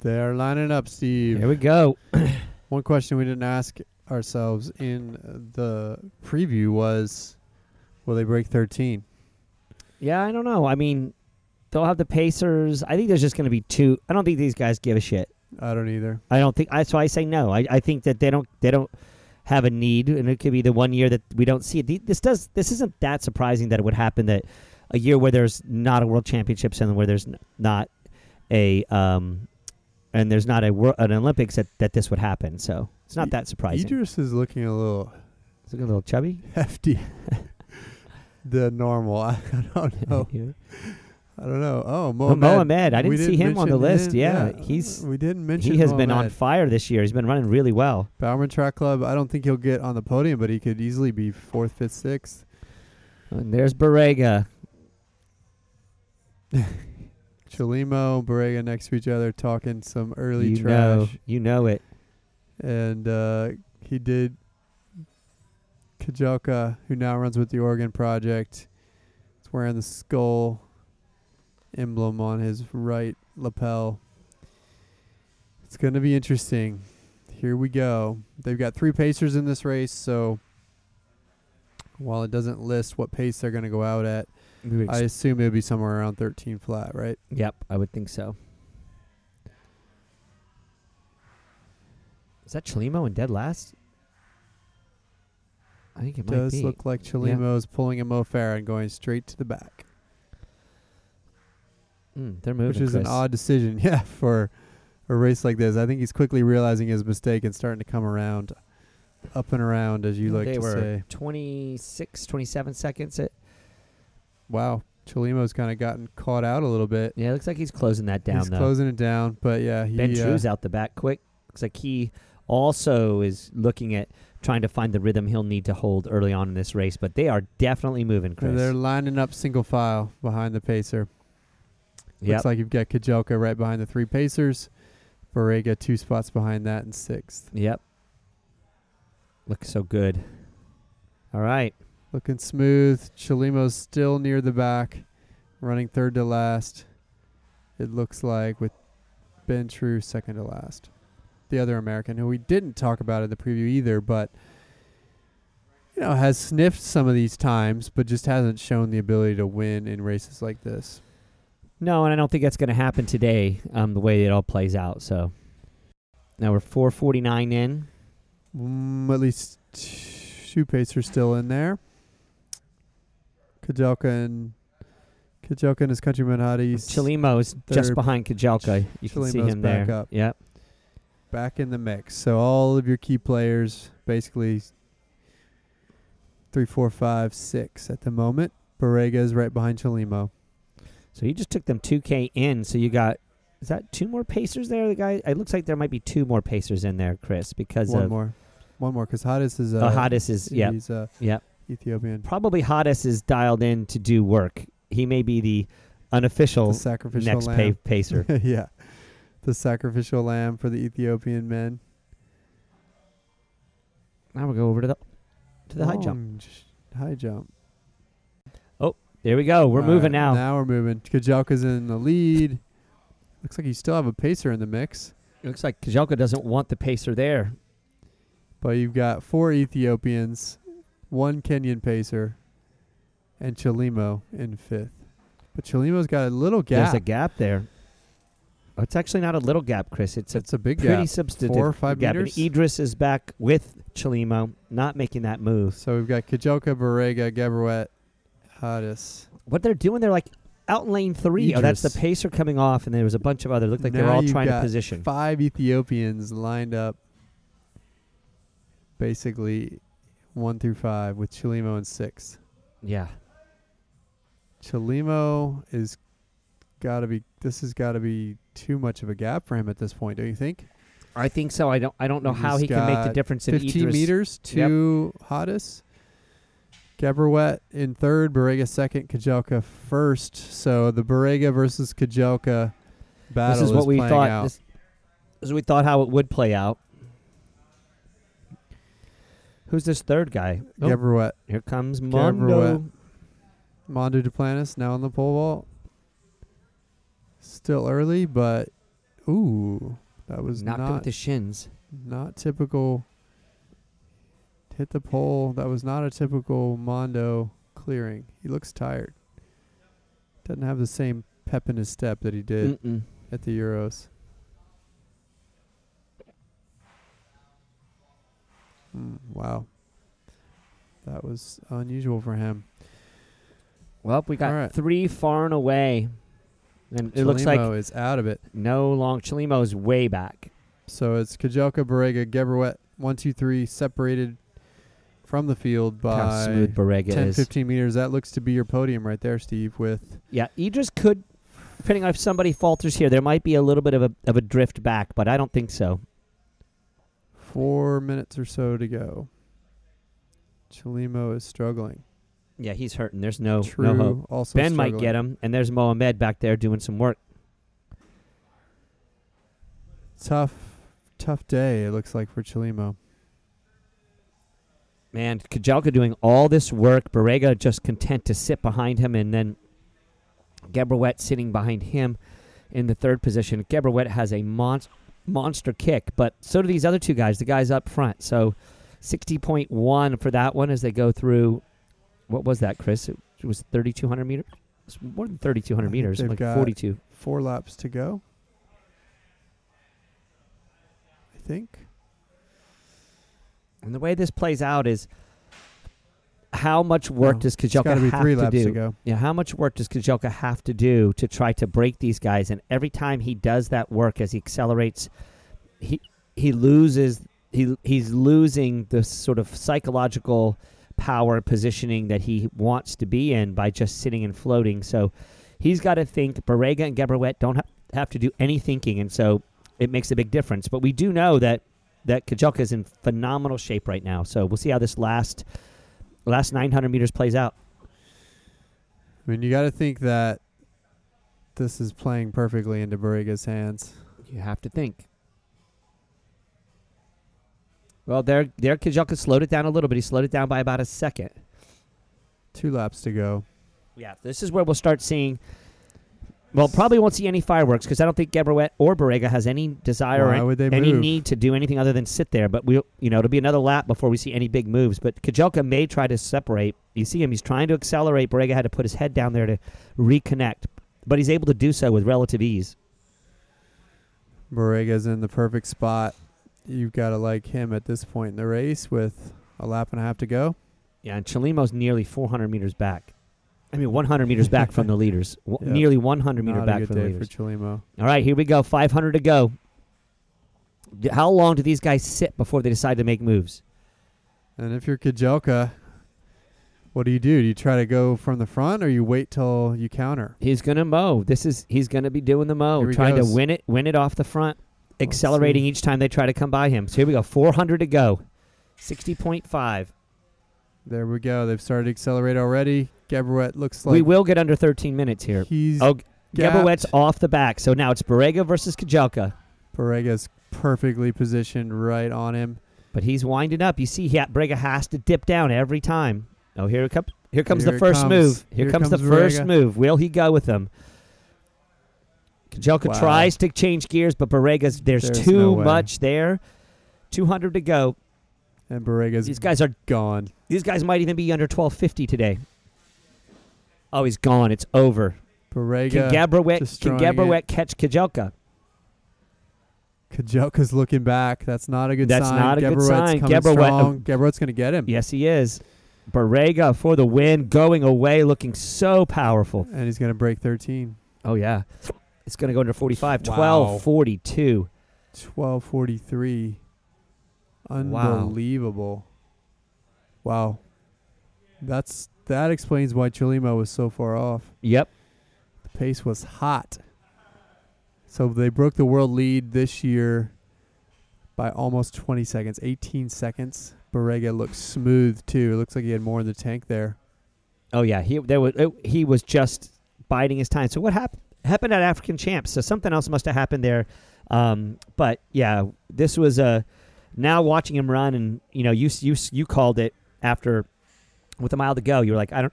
They're lining up, Steve. Here we go. One question we didn't ask ourselves in the preview was will they break 13? Yeah, I don't know. I mean, they'll have the Pacers. I think there's just going to be two. I don't think these guys give a shit. I don't either. I don't think. I so I say no. I, I think that they don't. They don't have a need, and it could be the one year that we don't see it. This does. This isn't that surprising that it would happen. That a year where there's not a World Championships and where there's not a um, and there's not a an Olympics that that this would happen. So it's not that surprising. Edris is looking a little It's looking a little chubby. hefty than normal. I, don't know. Yeah. I don't know. Oh, Oh, Mohamed. Mohamed, I didn't see him on the list. Yeah, he's we didn't mention he has been on Mohamed. fire this year. He's been running really well. Bowerman Track Club. I don't think he'll get on the podium, but he could easily be fourth, fifth, sixth. And there's Barega. Chelimo, Barega next to each other, talking some early you trash. know, you know it. And uh, he did Kejelcha, who now runs with the Oregon Project. He's wearing the skull emblem on his right lapel. It's going to be interesting. Here we go. They've got three pacers in this race, so while it doesn't list what pace they're going to go out at, I assume it'll be somewhere around 13 flat, right? Yep, I would think so. Is that Chelimo in dead last? I think it might does be. look like Chelimo's pulling a Mo Farah and going straight to the back. Mm, they're moving. which is an Chris. odd decision, yeah, for a race like this. I think he's quickly realizing his mistake and starting to come around, up and around, as you like they to were say. 26, 27 seconds. At, Wow, Chelimo's kind of gotten caught out a little bit. yeah, it looks like he's closing that down he's though. closing it down, but yeah, he ben uh, True's out the back quick. Looks like he also is looking at trying to find the rhythm he'll need to hold early on in this race. But they are definitely moving, Chris. they're lining up single file behind the pacer. Yep. Looks like you've got Kejelcha right behind the three pacers. Barega two spots behind that in sixth. Yep. Looks so good. All right. Looking smooth. Chelimo's still near the back, running third to last. It looks like with Ben True second to last. The other American, who we didn't talk about in the preview either, but you know has sniffed some of these times, but just hasn't shown the ability to win in races like this. No, and I don't think that's going to happen today. Um, the way it all plays out. So now we're 4:49 in. Mm, at least two pacers still in there. Kejelcha and Kejelcha and his countryman Hadis. Chelimo's just behind Kejelcha. You can see him back there. up. Yep. Back in the mix. So all of your key players, basically three, four, five, six at the moment. Barega is right behind Chelimo. So you just took them 2K in. So you got is that two more pacers there? The guy. It looks like there might be two more pacers in there, Chris, because One more, one more, because Hadis is. Uh, Oh, Hadis is- yep. He's uh, yep. Ethiopian. Probably Hottest is dialed in to do work. He may be the unofficial The sacrificial next pay pacer. yeah, the sacrificial lamb for the Ethiopian men. now we'll go over to the to the high jump. J- High jump. Oh, there we go. We're All moving right, now. Now we're moving. Kejelcha's in the lead. Looks like you still have a pacer in the mix. It looks like Kejelcha doesn't want the pacer there. But you've got four Ethiopians, one Kenyan pacer, and Chelimo in fifth. But Chelimo's got a little gap. There's a gap there. Oh, it's actually not a little gap, Chris. It's a It's a big pretty gap. substantive Four or five gap. meters? And Edris is back with Chelimo, not making that move. So we've got Kejelcha, Barega, Gebrhiwet, Hodis. What they're doing, they're like out in lane three. Oh, that's the pacer coming off, and there was a bunch of other. Looked like they were all trying to position. Five Ethiopians lined up, basically one through five, with Chelimo in six. Yeah. Chelimo is got to be. This has got to be too much of a gap for him at this point, don't you think? I think so. I don't. I don't know He's how he can make the difference in 15 Edris. meters to Hodis. Gebrhiwet in third, Barega second, Kejelcha first. So the Barega versus Kejelcha battle This is what we thought. out. This, this is we thought how it would play out. Who's this third guy? Oh, here comes Mondo. Mondo Duplantis now on the pole vault. Still early, but ooh, that was Knocked him not with the shins. not typical. Hit the pole. That was not a typical Mondo clearing. He looks tired. Doesn't have the same pep in his step that he did Mm-mm. at the Euros. Mm, wow. That was unusual for him. Well, we got right. three far and away, and it looks like is out of it. no long. Chelimo's way back. So it's Kejelcha, Barega, Gebrhiwet, one, two, three, separated from the field by smooth Barega 10, is. 15 meters. That looks to be your podium right there, Steve, with Yeah, Edris could, depending on if somebody falters here, there might be a little bit of a of a drift back, but I don't think so. four minutes or so to go. Chelimo is struggling. Yeah, he's hurting. There's no True, no hope. also Ben might get him, and there's Mohamed back there doing some work. Tough, tough day, it looks like, for Chelimo. Man, Kejelcha doing all this work. Barega just content to sit behind him, and then Gebrhiwet sitting behind him in the third position. Gebrhiwet has a mon- monster kick, but so do these other two guys, the guys up front. So 60.1 for that one as they go through. What was that, Chris? It, was 3,200 meters? It's more than 3,200 meters, like got- 42. Four laps to go. I think. And the way this plays out is how much work No, does to Kejelcha be have to do? to. Yeah, how much work does Kejelcha have to do to try to break these guys? And every time he does that work, as he accelerates, he he loses he he's losing the sort of psychological power positioning that he wants to be in by just sitting and floating. So he's got to think. Barega and Gebrhiwet don't ha- have to do any thinking, and so it makes a big difference. But we do know that that Kejelcha is in phenomenal shape right now. So we'll see how this last last 900 meters plays out. I mean, you got to think that this is playing perfectly into Barega's hands. You have to think. Well, there, there, Kejelcha slowed it down a little bit. He slowed it down by about a second. Two laps to go. Yeah, this is where we'll start seeing. Well, probably won't see any fireworks because I don't think Gebrhiwet or Barega has any desire Why or any move? need to do anything other than sit there. But we, will you know, it'll be another lap before we see any big moves. But Kejelcha may try to separate. You see him; he's trying to accelerate. Barega had to put his head down there to reconnect, but he's able to do so with relative ease. Barega's in the perfect spot. You've got to like him at this point in the race with a lap and a half to go. Yeah, and Chelimo's nearly 400 meters back. I mean, 100 meters back from the leaders. W- Yep. Nearly 100 meter Not a back good from the day leaders. for Chelimo. All right, here we go. 500 to go. D- How long do these guys sit before they decide to make moves? And if you're Kejelcha, what do you do? Do you try to go from the front or you wait till you counter? He's gonna mow. This is he's gonna be doing the mow, trying goes. to win it, win it off the front, accelerating each time they try to come by him. So here we go. 400 to go. 60.5. There we go. They've started to accelerate already. Gebrhiwet looks like we will get under 13 minutes here. he's Oh, off the back. So now it's Barega versus Kejelcha. Barega's perfectly positioned right on him. But he's winding up. You see, he, Barega has to dip down every time. Oh, here it comes. Here comes Here the first comes. move. Here, Here comes, the comes first move. Will he go with them? Kejelcha Wow. tries to change gears, but Barega's there's, There's too no much there. 200 to go. And Barega's These guys are gone. these guys might even be under 1250 today. Oh, he's gone. It's over. Barega Can Gebrhiwet can Gebrhiwet catch Kejelcha? Kejelcha's looking back. That's not a good That's sign. That's not a good sign. Uh, strong. Gebrhiwet's going to get him. Yes, he is. Barega for the win, going away, looking so powerful. And he's going to break 13. Oh yeah, it's going to go under 45, Wow. 12, 42. 1243. Wow. Unbelievable. Wow. That's that explains why Chelimo was so far off. Yep. The pace was hot. So they broke the world lead this year by almost 20 seconds, 18 seconds. Barega looks smooth too. It looks like he had more in the tank there. Oh yeah, he there was it, he was just biding his time. So what happened happened at African Champs? So something else must have happened there. Um, but yeah, this was a now watching him run, and you know you you you called it after with a mile to go. You were like, I don't.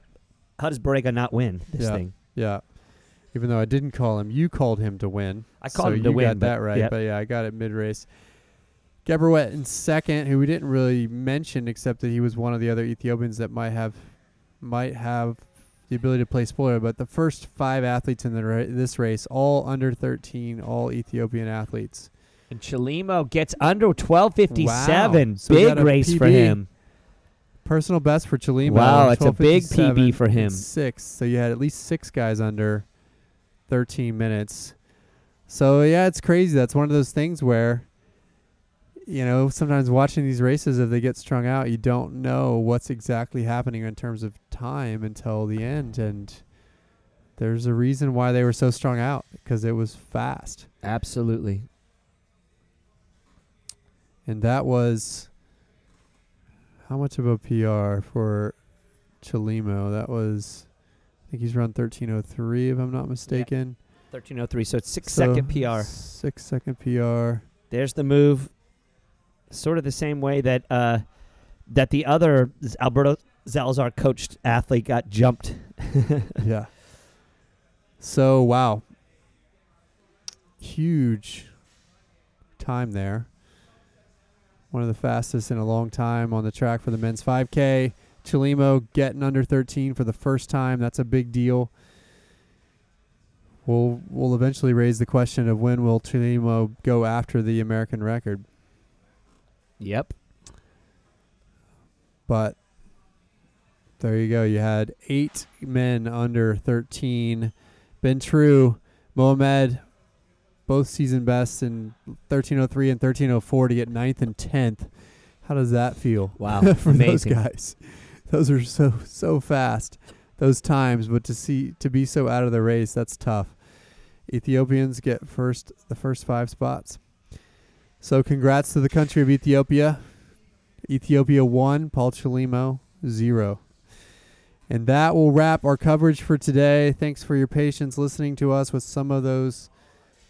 How does Barega not win this Yeah. thing? Yeah. Even though I didn't call him, you called him to win. I called so him to you win, got that right. yep. But yeah, I got it mid race. Gebrhiwet in second, who we didn't really mention except that he was one of the other Ethiopians that might have might have the ability to play spoiler. But the first five athletes in the ra- this race, all under 13, all Ethiopian athletes. And Chelimo gets under twelve fifty seven. Wow. So Big race for him. Personal best for Chelimo. Wow, it's a big PB for him. Six. So you had at least six guys under 13 minutes. So yeah, it's crazy. That's one of those things where, you know, sometimes watching these races, if they get strung out, you don't know what's exactly happening in terms of time until the end. And there's a reason why they were so strung out because it was fast. Absolutely. And that was how much of a PR for Chelimo? That was, I think he's run 1303 if I'm not mistaken. Thirteen oh three. So it's six So, second PR. Six second PR. There's the move, sort of the same way that uh, that the other Alberto Salazar coached athlete got jumped. yeah. So wow. Huge time there. One of the fastest in a long time on the track for the men's 5K. Chelimo getting under 13 for the first time. That's a big deal. We'll we'll eventually raise the question of when will Chelimo go after the American record. Yep. But there you go. You had eight men under 13. Ben True. Mohamed, both season bests in 1303 and 1304 to get ninth and 10th. How does that feel? Wow. for Amazing. those guys. Those are so so fast. Those times, but to see to be so out of the race, that's tough. Ethiopians get first the first five spots. So congrats to the country of Ethiopia. Ethiopia one, Paul Chelimo zero. And that will wrap our coverage for today. Thanks for your patience listening to us with some of those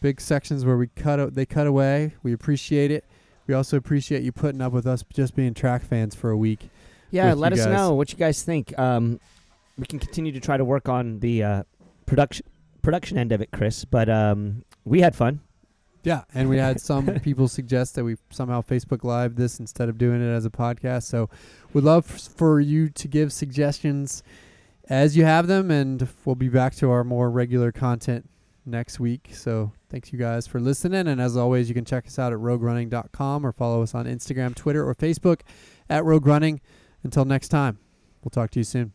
big sections where we cut o- they cut away. We appreciate it. We also appreciate you putting up with us just being track fans for a week. Yeah, let us guys. know what you guys think. Um, we can continue to try to work on the uh, production production end of it, Chris. But um, we had fun. Yeah, and we had some people suggest that we somehow Facebook Live this instead of doing it as a podcast. So we'd love f- for you to give suggestions as you have them, and we'll be back to our more regular content next week. So thanks you guys for listening, and as always, you can check us out at roguerunning.com or follow us on Instagram, Twitter, or Facebook at Rogue Running. Until next time, we'll talk to you soon.